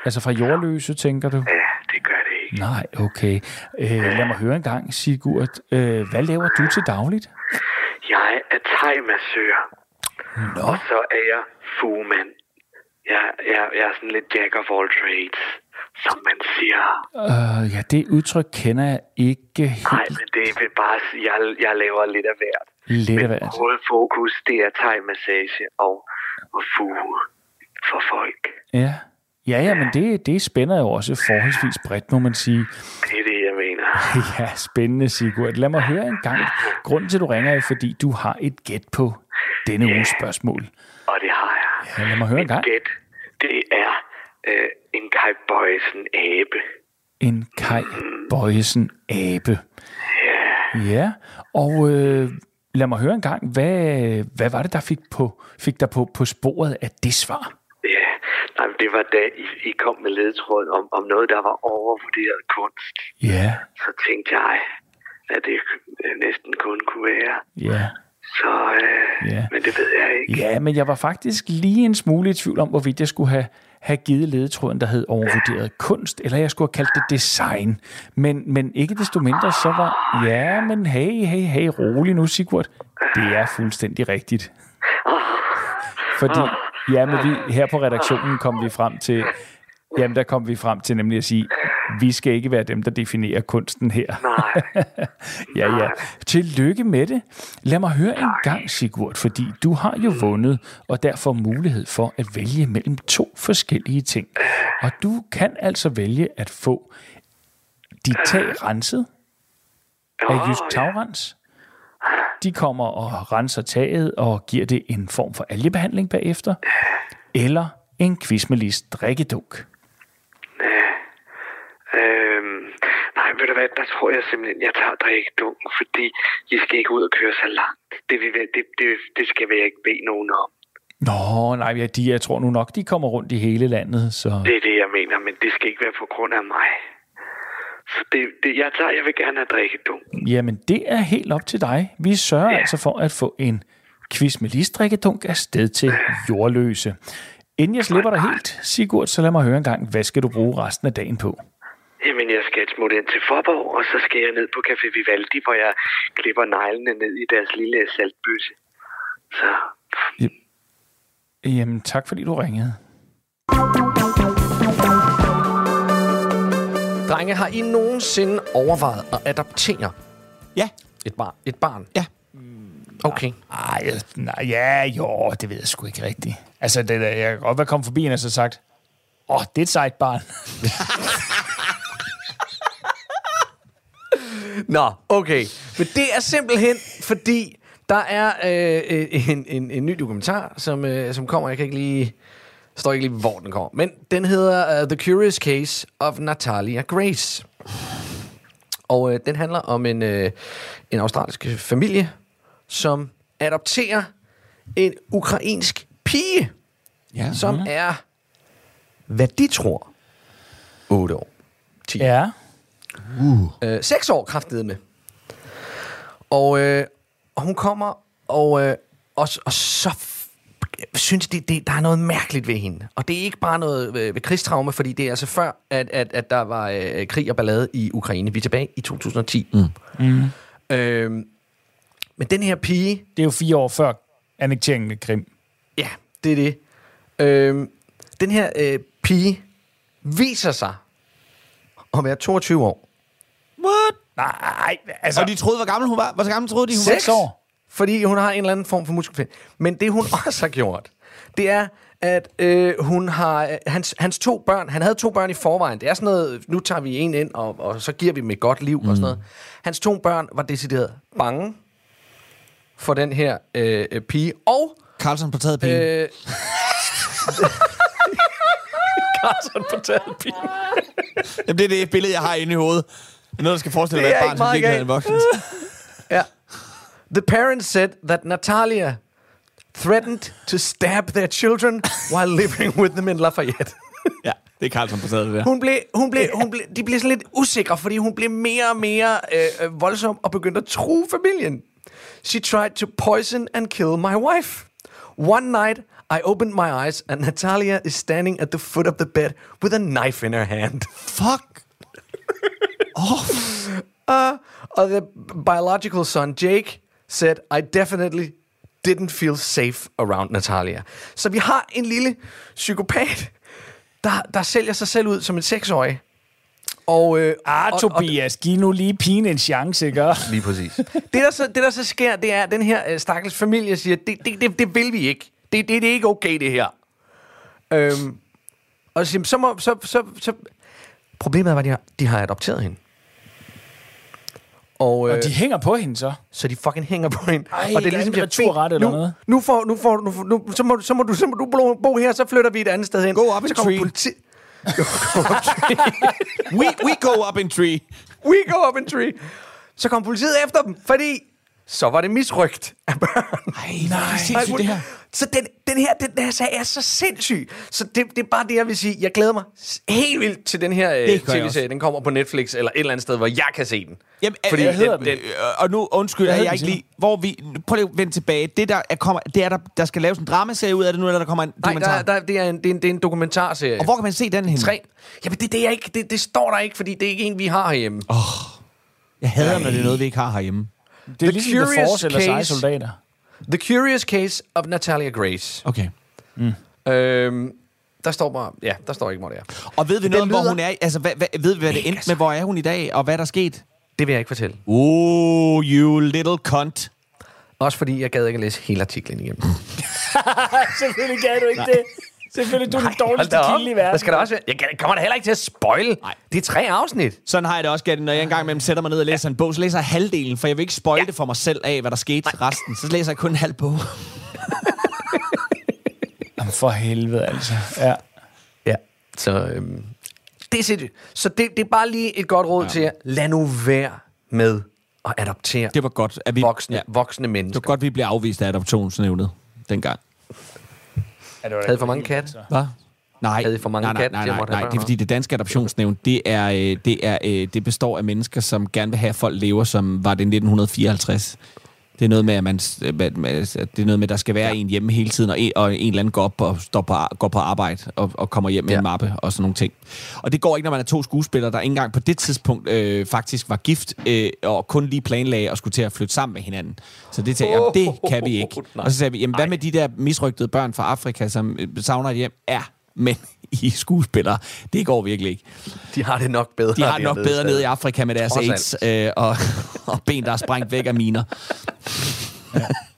Speaker 5: Altså fra jordløse, tænker du?
Speaker 9: Ja, det gør det ikke.
Speaker 5: Nej, okay. Øh, lad mig høre en gang, Sigurd. Øh, hvad laver du til dagligt?
Speaker 9: Jeg er thai-massør,
Speaker 5: Nå.
Speaker 9: og så er jeg fugemand. Jeg, jeg, jeg er sådan lidt jack of all trades, som man siger.
Speaker 5: Øh, ja, det udtryk kender jeg ikke
Speaker 9: Nej,
Speaker 5: helt.
Speaker 9: men det vil bare jeg, jeg laver lidt af hvert.
Speaker 5: Lidt af
Speaker 9: Men
Speaker 5: hvert.
Speaker 9: hovedfokus, det er thai-massage og, og fuge for folk.
Speaker 5: Ja. Ja, ja, men det, det spænder jo også forholdsvis bredt, må man sige.
Speaker 9: Det er det, jeg mener.
Speaker 5: Ja, spændende, Sigurd. Lad mig høre en gang. Grunden til, at du ringer, er, fordi du har et gæt på denne uges spørgsmål.
Speaker 9: Og det har jeg.
Speaker 5: Ja, lad mig høre en gang.
Speaker 9: Gæt, det er øh, en Kai Bøjsen abe.
Speaker 5: En Kai Bøjesen abe. Ja, og øh, lad mig høre en gang, hvad, hvad var det, der fik, på, fik dig på, på sporet af det svar?
Speaker 9: Ja, nej, det var da I, I kom med ledtråden om, om noget, der var overvurderet kunst.
Speaker 5: Ja,
Speaker 9: Så tænkte jeg, at det øh, næsten kun kunne være.
Speaker 5: ja.
Speaker 9: Så, øh,
Speaker 5: Ja.
Speaker 9: men det ved jeg ikke.
Speaker 5: Ja, men jeg var faktisk lige en smule i tvivl om, hvorvidt jeg skulle have, have givet ledetråden, der hed overvurderet kunst, eller jeg skulle have kaldt det design. Men, men ikke desto mindre, så var... Ja, men hey, hey, hey, rolig nu, Sigurd. Det er fuldstændig rigtigt. Fordi, ja, men vi, her på redaktionen kom vi frem til... Jamen, der kom vi frem til nemlig at sige, vi skal ikke være dem, der definerer kunsten her.
Speaker 9: Nej.
Speaker 5: ja, ja. Tillykke med det. Lad mig høre en gang, Sigurd, fordi du har jo vundet, og derfor mulighed for at vælge mellem to forskellige ting. Og du kan altså vælge at få dit tag renset af Jysk Tagrens. De kommer og renser taget og giver det en form for algebehandling bagefter. Eller en quizmelis drikkedunk.
Speaker 9: Øhm, nej, ved du hvad, der tror jeg simpelthen, jeg tager drikkedunken, fordi I skal ikke ud og køre så langt. Det, vil, være- det, det, det skal jeg ikke bede nogen om.
Speaker 5: Nå, nej, ja, de, jeg tror nu nok, de kommer rundt i hele landet, så...
Speaker 9: Det er det, jeg mener, men det skal ikke være på grund af mig. Så det, det jeg tager, jeg vil gerne have drikkedunken.
Speaker 5: Jamen, det er helt op til dig. Vi sørger ja. altså for at få en quiz med listrikkedunk afsted til jordløse. Inden jeg slipper dig helt, Sigurd, så lad mig høre en gang, hvad skal du bruge resten af dagen på?
Speaker 9: Jamen, jeg skal et smut ind til Forborg, og så skal jeg ned på Café Vivaldi, hvor jeg klipper neglene ned i deres lille saltbøsse. Så
Speaker 5: Jamen, tak fordi du ringede.
Speaker 3: Drenge, har I nogensinde overvejet at adoptere
Speaker 4: Ja.
Speaker 3: et barn? Et barn?
Speaker 4: Ja.
Speaker 3: Okay.
Speaker 5: Ej, nej, ja, jo, det ved jeg sgu ikke rigtigt. Altså, det der, jeg kan godt være kommet forbi og så sagt, åh, oh, det er et sejt barn.
Speaker 3: Nå, okay. Men det er simpelthen, fordi der er øh, øh, en, en, en ny dokumentar, som, øh, som kommer. Jeg kan ikke lige... står ikke lige, hvor den kommer. Men den hedder uh, The Curious Case of Natalia Grace. Og øh, den handler om en, øh, en australsk familie, som adopterer en ukrainsk pige,
Speaker 4: Ja.
Speaker 3: som er, hvad de tror, 8 år. 10
Speaker 5: Ja.
Speaker 3: Øh, 6 år kraftede med. Og, øh, og hun kommer, og, øh, og, og så synes det, det, der er noget mærkeligt ved hende. Og det er ikke bare noget øh, ved krigstraume, fordi det er altså før, at, at, at der var øh, krig og ballade i Ukraine. Vi er tilbage i 2010. Mm. Mm. Øh, men den her pige,
Speaker 5: Det er jo fire år før annekteringen af Krim.
Speaker 3: Ja, det er det. Øhm, den her øh, pige viser sig at være 22 år.
Speaker 4: What?
Speaker 5: Nej, altså...
Speaker 4: Og de troede, hvor gammel hun var? Hvor gammel troede de, hun
Speaker 5: Seks
Speaker 4: var?
Speaker 5: år.
Speaker 3: Fordi hun har en eller anden form for muskelfind. Men det hun også har gjort, det er, at øh, hun har... øh, Hans, hans to børn... Han havde to børn i forvejen. Det er sådan noget... Nu tager vi en ind, og, og så giver vi dem et godt liv mm. og sådan noget. Hans to børn var decideret bange for den her øh, øh, pige. Og...
Speaker 4: Carlson på taget penge.
Speaker 3: Øh, Carlson på pige.
Speaker 4: Jamen, det er det billede, jeg har inde i hovedet. Noget, der skal forestille at være et barn,
Speaker 3: ikke
Speaker 4: som virkelig er en voksen.
Speaker 3: Ja. The parents said that Natalia threatened to stab their children while living with them in Lafayette.
Speaker 4: Ja, Det er Carlson på det der.
Speaker 3: Hun blev, hun blev, hun blev, de blev sådan lidt usikre, fordi hun blev mere og mere øh, øh, voldsom og begyndte at true familien. She tried to poison and kill my wife. One night, I opened my eyes and Natalia is standing at the foot of the bed with a knife in her hand.
Speaker 4: Fuck.
Speaker 3: Uh, og the biological son, Jake, said, I definitely didn't feel safe around Natalia. Så vi har en lille psykopat, der, der sælger sig selv ud som en seksårig. Og, øh,
Speaker 5: Ah,
Speaker 3: og-
Speaker 5: Tobias, giv nu lige pigen en chance, ikke?
Speaker 3: Lige præcis. det, der så, det, der så sker, det er, at den her øh, stakkels familie siger, det, det, det, det vil vi ikke. Det, det, det er ikke okay, det her. Øhm, og så, så, må, så, så, så... Problemet var, at de har, de har adopteret hende. Og, øh,
Speaker 5: Og de hænger på hende så.
Speaker 3: så de fucking hænger på hende.
Speaker 5: Ej,
Speaker 3: og det
Speaker 5: er
Speaker 3: siger,
Speaker 5: returret
Speaker 3: "Fint,
Speaker 5: eller
Speaker 3: nu,
Speaker 5: noget."
Speaker 3: Nu, får, nu, får, nu, får- nu, så, må, så, må du, så må du bo, bo her, så flytter vi et andet sted hen.
Speaker 4: Go up
Speaker 3: så
Speaker 4: in
Speaker 3: kommer
Speaker 4: tree.
Speaker 3: politi-
Speaker 4: We, we go up in tree.
Speaker 3: We go up in tree. Så kom politiet efter dem, fordi så var det misrygt af børn.
Speaker 4: Ej, nej. Sindssygt, det her.
Speaker 3: Så den, den, her, den her sag er så sindssyg. Så det, det er bare det, jeg vil sige. Jeg glæder mig helt vildt til den her øh,
Speaker 4: jeg
Speaker 3: tv-serie. Den kommer på Netflix eller et eller andet sted, hvor jeg kan se den.
Speaker 4: Jamen,
Speaker 3: Fordi
Speaker 4: Fordi,
Speaker 3: den-
Speaker 4: hedder
Speaker 3: den-
Speaker 4: den, og nu undskyld, jeg
Speaker 5: den,
Speaker 4: ikke lige... Hvor vi... Prøv lige at vende tilbage. Det der er, kommer, det er der, der skal laves en dramaserie ud af det nu, eller der kommer en
Speaker 3: Nej,
Speaker 4: dokumentar?
Speaker 3: der, der, det, er en, det, er en, det er en dokumentarserie.
Speaker 4: Og hvor kan man se den henne?
Speaker 3: Tre. Jamen, det, det, er ikke, det, det står der ikke, fordi det er ikke en, vi har herhjemme. Oh,
Speaker 4: Jeg hader, når det er noget, vi ikke har herhjemme.
Speaker 5: Det er
Speaker 3: The
Speaker 5: ligesom The
Speaker 3: Curious
Speaker 5: Force eller seje soldater.
Speaker 3: The Curious Case of Natalia Grace.
Speaker 4: Okay.
Speaker 3: Øhm, der står bare... Ja, der står ikke, hvor det er.
Speaker 4: Og ved vi noget om, hvor hun er? Altså, hvad, hvad, ved vi, hvad det endte med? Hvor er hun i dag, og hvad der er sket?
Speaker 3: Det vil jeg ikke fortælle.
Speaker 4: Oh, you little cunt.
Speaker 3: Også fordi jeg gad ikke at læse hele artiklen igennem.
Speaker 5: Selvfølgelig kan du ikke det. Selvfølgelig, du er den dårligste kilde i verden.
Speaker 3: Der skal der også. Jeg kan- kommer da heller ikke til at spoil.
Speaker 4: Nej.
Speaker 3: Det er tre afsnit.
Speaker 4: Sådan har jeg det også, Gatti. Når jeg engang imellem sætter mig ned og læser en bog, så læser jeg halvdelen, for jeg vil ikke spoil ja. det for mig selv af, hvad der skete resten. Så læser jeg kun en halv bog.
Speaker 5: Jamen, for helvede, altså. Ja.
Speaker 3: Ja. Så øhm, det er sindssygt. Så det, det er bare lige et godt råd ja. til jer. Lad nu være med at adoptere
Speaker 4: Det var godt, at vi...
Speaker 3: voksne,
Speaker 4: Ja.
Speaker 3: voksne
Speaker 4: Det
Speaker 3: mennesker.
Speaker 4: var godt, vi blev afvist af adoptionsnævnet dengang.
Speaker 5: Ja, det var
Speaker 3: Havde for mange
Speaker 5: altså.
Speaker 4: Hvad? Nej,
Speaker 3: Havde for mange
Speaker 4: nej, nej, nej, nej, nej,
Speaker 3: børn
Speaker 4: det er fordi det danske adoptionsnævn, det er, øh, det er, øh, det består af mennesker, som gerne vil have, at folk lever, som var det 1954. Det er noget med, at man, det er noget med, at der skal være ja. en hjemme hele tiden, og en, og en eller anden går op og står på, går på arbejde og, og kommer hjem med ja. En mappe og sådan nogle ting. Og det går ikke, når man er to skuespillere, der ikke engang på det tidspunkt øh, faktisk var gift, øh, og kun lige planlagde at skulle til at flytte sammen med hinanden. Så det tænker jeg, det kan vi ikke. Og så sagde vi, jamen hvad med de der misrygtede børn fra Afrika, som øh, savner et hjem? Ja, men I er skuespillere, det går virkelig ikke.
Speaker 3: De har det nok bedre.
Speaker 4: De har det nok
Speaker 3: dernede
Speaker 4: bedre nede i. Afrika med deres AIDS øh, og, og ben, der er sprængt væk af miner.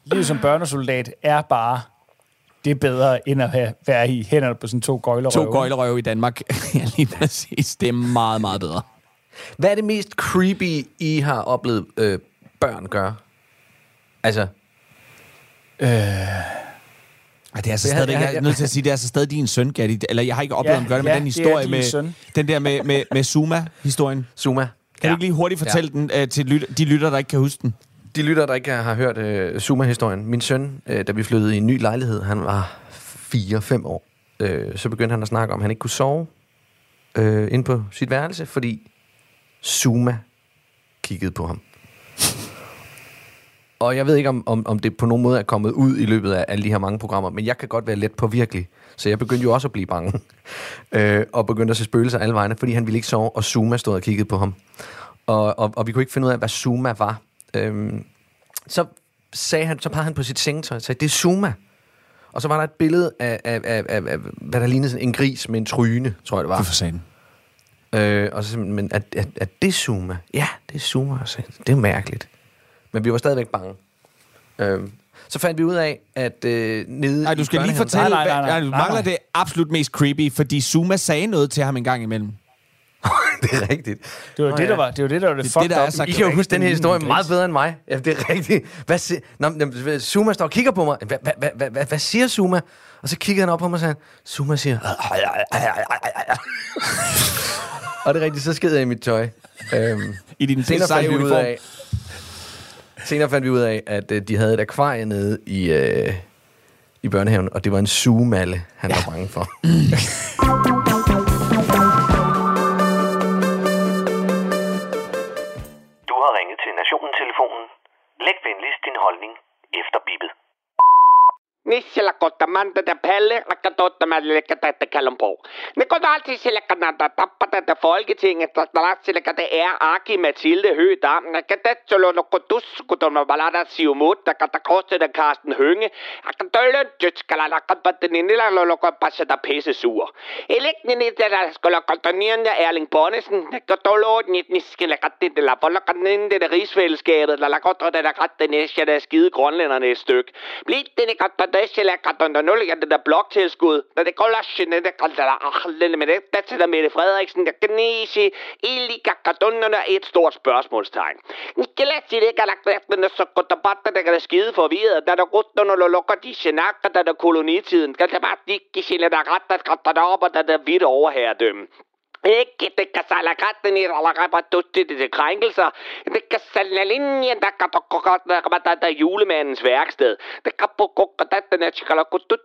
Speaker 5: Livet som børnesoldat er bare det er bedre, end at have, være i hænderne på sådan to gøjlerøve.
Speaker 4: To gøjlerøve i Danmark. ja, lige præcis. Det er meget, meget bedre.
Speaker 3: Hvad er det mest creepy, I har oplevet øh, børn gøre? Altså,
Speaker 4: Ej, det er altså
Speaker 3: Jeg-
Speaker 4: stadig,
Speaker 3: jeg-
Speaker 4: er nødt til at sige, det er altså stadig din søn, Gatti. Eller jeg har ikke oplevet
Speaker 5: Ja,
Speaker 4: ham gøre det, men
Speaker 5: ja,
Speaker 4: den historie med,
Speaker 5: søn.
Speaker 4: den der med, med, med Zuma-historien.
Speaker 3: Zuma.
Speaker 4: Kan ja. du ikke lige hurtigt fortælle ja. den øh, til lyt- de lytter, der ikke kan huske den?
Speaker 3: De lytter, der ikke har hørt øh, Zuma-historien. Min søn, øh, da vi flyttede i en ny lejlighed, han var 4-5 år. Øh, så begyndte han at snakke om, at han ikke kunne sove øh, inde på sit værelse, fordi Zuma kiggede på ham. Og jeg ved ikke, om, om, om det på nogen måde er kommet ud i løbet af alle de her mange programmer, men jeg kan godt være let på virkelig. Så jeg begyndte jo også at blive bange. øh, og begyndte at se spøgelser alle vegne, fordi han ville ikke sove, og Zuma stod og kiggede på ham. Og, og, og vi kunne ikke finde ud af, hvad Zuma var. Øhm, så sagde han, så pegede han på sit sengetøj og sagde, det er Zuma. Og så var der et billede af, af, af, af, af hvad der lignede sådan en gris med en tryne, tror jeg det var.
Speaker 4: Hvorfor sagde den?
Speaker 3: Øh, og så men er, er, er det Zuma? Ja, det er Zuma. Så det er mærkeligt. Men vi var stadigvæk bange. Øh, så fandt vi ud af, at øh, nede
Speaker 4: Nej, du skal lige fortælle,
Speaker 5: Nej, nej, nej, nej.
Speaker 4: du mangler det absolut mest creepy, fordi Zuma sagde noget til ham en gang imellem.
Speaker 3: det er rigtigt.
Speaker 5: Det var
Speaker 3: Nå
Speaker 5: det,
Speaker 3: ja.
Speaker 5: der var det, var det, der var det,
Speaker 4: Det er
Speaker 5: fucked
Speaker 4: det, der er
Speaker 5: up.
Speaker 4: så
Speaker 3: I kan jo huske den her historie
Speaker 5: Gris.
Speaker 3: meget bedre end mig. Ja, det er rigtigt. Hvad si- Nå, men, Zuma står og kigger på mig. Hvad, hvad, hvad, hvad, hvad, siger Zuma? Og så kigger han op på mig og siger, Zuma siger... og det er rigtigt, så sked jeg i mit tøj. Øhm,
Speaker 4: I din seje
Speaker 3: ud
Speaker 4: uniform.
Speaker 3: af, Senere fandt vi ud af, at øh, de havde et akvarie nede i, øh, i børnehaven, og det var en sugemalle, han ja. var bange for.
Speaker 10: du har ringet til Nationen-telefonen. Læg venligst din holdning efter bippet. Niillä kottamanta te pelle, vaikka tottamaan liikkata, että kellon på. Ne kun alti sille kannattaa tappata te folketinget, että lapsille kate er aki med silde hyta, että tässä on nokko tuskut on valada siumut, että kata kostede Karsten Hynge, että töllön tytskälä, että patte niillä on nokko passata pisse suur. Elekni niitä skulle kontonierende Erling Bonnesen, että tolot niitä niskille katte, että lapolla kannende det rigsfællesskabet, eller godt, at der katte næskede skide grønlænderne et stykke. Blidt den ikke der der skal der der igen det der bloktilskud, Når det går lasse det der der der med det der til der Mette Frederiksen, der gnisi, ili kakadunderne er et stort spørgsmålstegn. Ikke lad sig det ikke lagt den så godt der bare der kan skide forvirret, der der godt når lukker de snakker, der der kolonitiden, Kan der bare ikke sille der ret, der der op og der der vidt overherredømme. Ikke det kan sælge katten i eller rapa tutti det krænkelser. Det kan sælge linjen, der kan godt der der der julemandens værksted. Det kan på godt der den er chikala kutut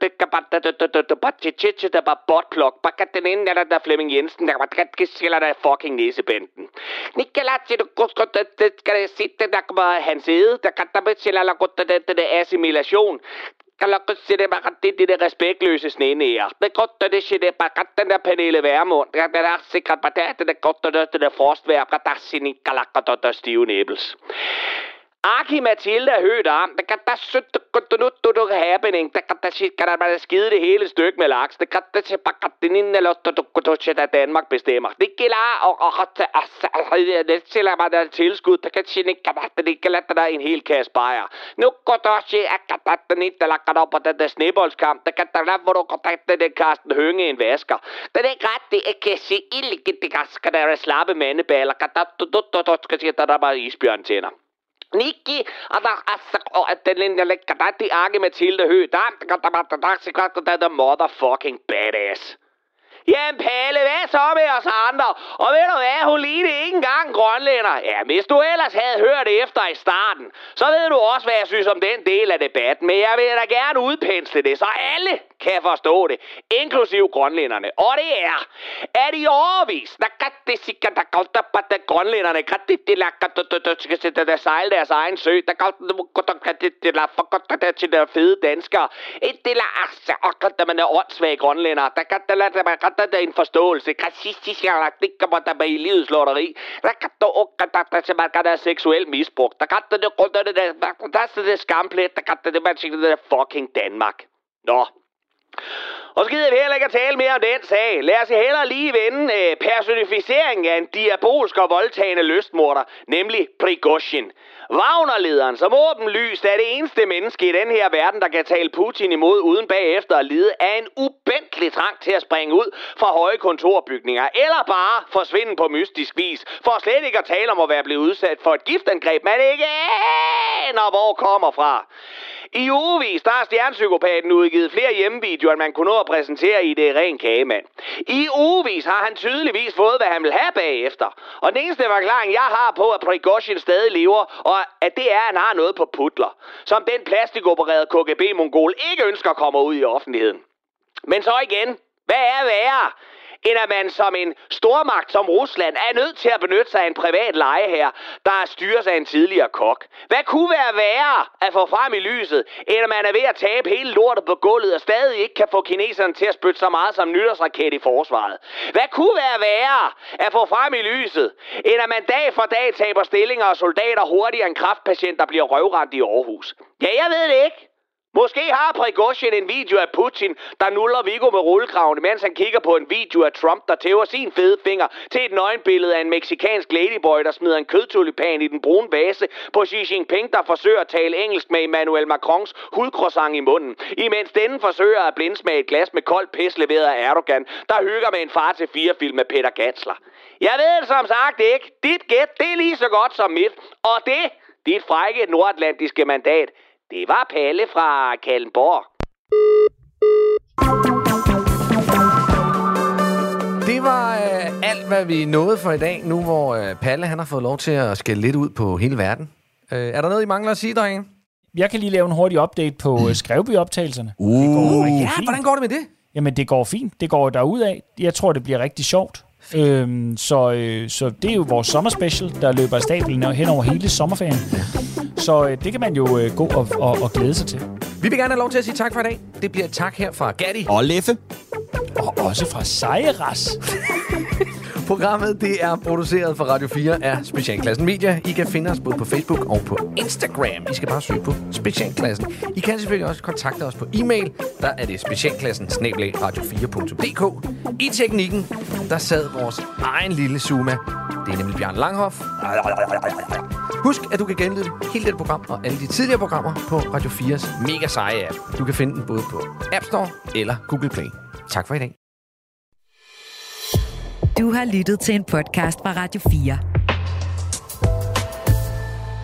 Speaker 10: det kan bare der der der der bare chichi der bare botplok. Bare kan den ene, der er Flemming Jensen der bare kan skille der fucking næsebænden. Nikolas du godt det det skal jeg sitte der kan bare hans ede. Der kan der bare chilla godt det det assimilation kan det bare det, det der respektløse snenære. Det godt, det shit det bare den der Pernille Værmund. Det er der sikkert bare det, det er godt, det det der frostvær, der er sin ikke der stive næbels. Aki Mathilde er højt arm. Det kan der sødt, nu, du, du happening. Det kan der shit, kan der skide det hele stykke med laks. Det kan der se bare den ind, eller du, du, du, du, Danmark bestemmer. Det gælder, og, og, og, det til at der tilskud. Det kan sige, ikke, kan det kan lade der en hel kasse bajer. Nu går der også, at kan der den ikke, der lagt op på den der sneboldskamp. Det kan der lade, hvor du går der den Karsten Hønge en vasker. Det er ikke ret, det er kan se ilde, det kan der slappe mandeballer. Kan der, du, du, du, du, skal sige, der er bare isbjørn tænder. Niki, og der er så, og oh, at den lille lækker, der er de arke Mathilde Høgh, der er der der der der der der der motherfucking badass. Jamen Palle, hvad så med os andre? Og ved du hvad, hun lignede ikke engang grønlænder. Ja, hvis du ellers havde hørt efter i starten, så ved du også, hvad jeg synes om den del af debatten. Men jeg vil da gerne udpensle det, så alle kan forstå det, inklusiv grønlænderne. Og det er, at i overvis, der kan det sikkert, der kan der på de grønlænderne, kan det det la kan det det der sejle deres egen sø, der kan det kan det det la for godt der til de fede danskere. Et det la altså, og kan der man er åndssvage grønlændere, der kan det la man kan der der en forståelse, racistisk, jeg det kan man der med i livets lotteri. Der kan der og kan der der man kan der seksuel misbrug. Der kan der det der der der er det skamplet, der kan det man siger det der fucking Danmark. Nå, og så gider vi heller ikke at tale mere om den sag. Lad os hellere lige vende øh, personificeringen af en diabolsk og voldtagende lystmorder, nemlig Prigozhin. Wagnerlederen, som åbenlyst er det eneste menneske i den her verden, der kan tale Putin imod uden bagefter at lide af en ubæntelig trang til at springe ud fra høje kontorbygninger, eller bare forsvinde på mystisk vis, for slet ikke at tale om at være blevet udsat for et giftangreb, man ikke aner hvor kommer fra. I ugevis, der har stjernepsykopaten udgivet flere hjemmevideoer, end man kunne nå at præsentere i det ren kagemand. I ugevis har han tydeligvis fået, hvad han vil have bagefter. Og den eneste forklaring, jeg har på, at Prigozhin stadig lever, og at det er, at han har noget på putler, som den plastikopererede KGB-mongol ikke ønsker at komme ud i offentligheden. Men så igen, hvad er værre? End at man som en stormagt som Rusland er nødt til at benytte sig af en privat leje her, der styres af en tidligere kok. Hvad kunne være værre at få frem i lyset, end at man er ved at tabe hele lortet på gulvet og stadig ikke kan få kineserne til at spytte så meget som nytårsraket i forsvaret? Hvad kunne være værre at få frem i lyset, end at man dag for dag taber stillinger og soldater hurtigere end kraftpatienter bliver røvrendt i Aarhus? Ja, jeg ved det ikke. Måske har Prigozhin en video af Putin, der nuller Viggo med rullekravene, mens han kigger på en video af Trump, der tæver sin fede finger til et nøgenbillede af en meksikansk ladyboy, der smider en kødtulipan i den brune vase på Xi Jinping, der forsøger at tale engelsk med Emmanuel Macrons hudcroissant i munden, imens denne forsøger at blindsmage et glas med kold pis leveret af Erdogan, der hygger med en far til fire film med Peter Gatsler. Jeg ved det som sagt ikke. Dit gæt, det er lige så godt som mit. Og det, dit frække nordatlantiske mandat, det var Palle fra Kallenborg.
Speaker 3: Det var øh, alt, hvad vi nåede for i dag, nu hvor øh, Palle han har fået lov til at skælde lidt ud på hele verden. Øh, er der noget, I mangler at sige, drenge?
Speaker 5: Jeg kan lige lave en hurtig update på mm. Skrevby-optagelserne.
Speaker 3: Uh, ja, hvordan går det med det?
Speaker 5: Jamen, det går fint. Det går derudad. Jeg tror, det bliver rigtig sjovt. Øhm, så, øh, så det er jo vores sommerspecial, der løber af stablen hen over hele sommerferien. Så øh, det kan man jo øh, gå og, og, og glæde sig til.
Speaker 3: Vi vil gerne have lov til at sige tak for i dag. Det bliver et tak her fra Gatti.
Speaker 4: Og Leffe.
Speaker 5: Og også fra Sejras.
Speaker 3: Programmet det er produceret for Radio 4 af Specialklassen Media. I kan finde os både på Facebook og på Instagram. I skal bare søge på Specialklassen. I kan selvfølgelig også kontakte os på e-mail. Der er det specialklassen radio4.dk. I teknikken, der sad vores egen lille Zuma. Det er nemlig Bjørn Langhoff. Husk, at du kan genlyde hele dette program og alle de tidligere programmer på Radio 4's mega seje app. Du kan finde den både på App Store eller Google Play. Tak for i dag.
Speaker 11: Du har lyttet til en podcast fra Radio 4.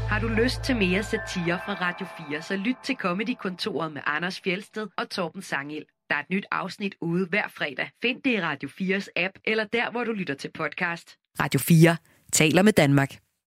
Speaker 11: Har du lyst til mere satire fra Radio 4, så lyt til Comedy-kontoret med Anders Fjelsted og Torben Sangil. Der er et nyt afsnit ude hver fredag. Find det i Radio 4's app, eller der, hvor du lytter til podcast. Radio 4 taler med Danmark.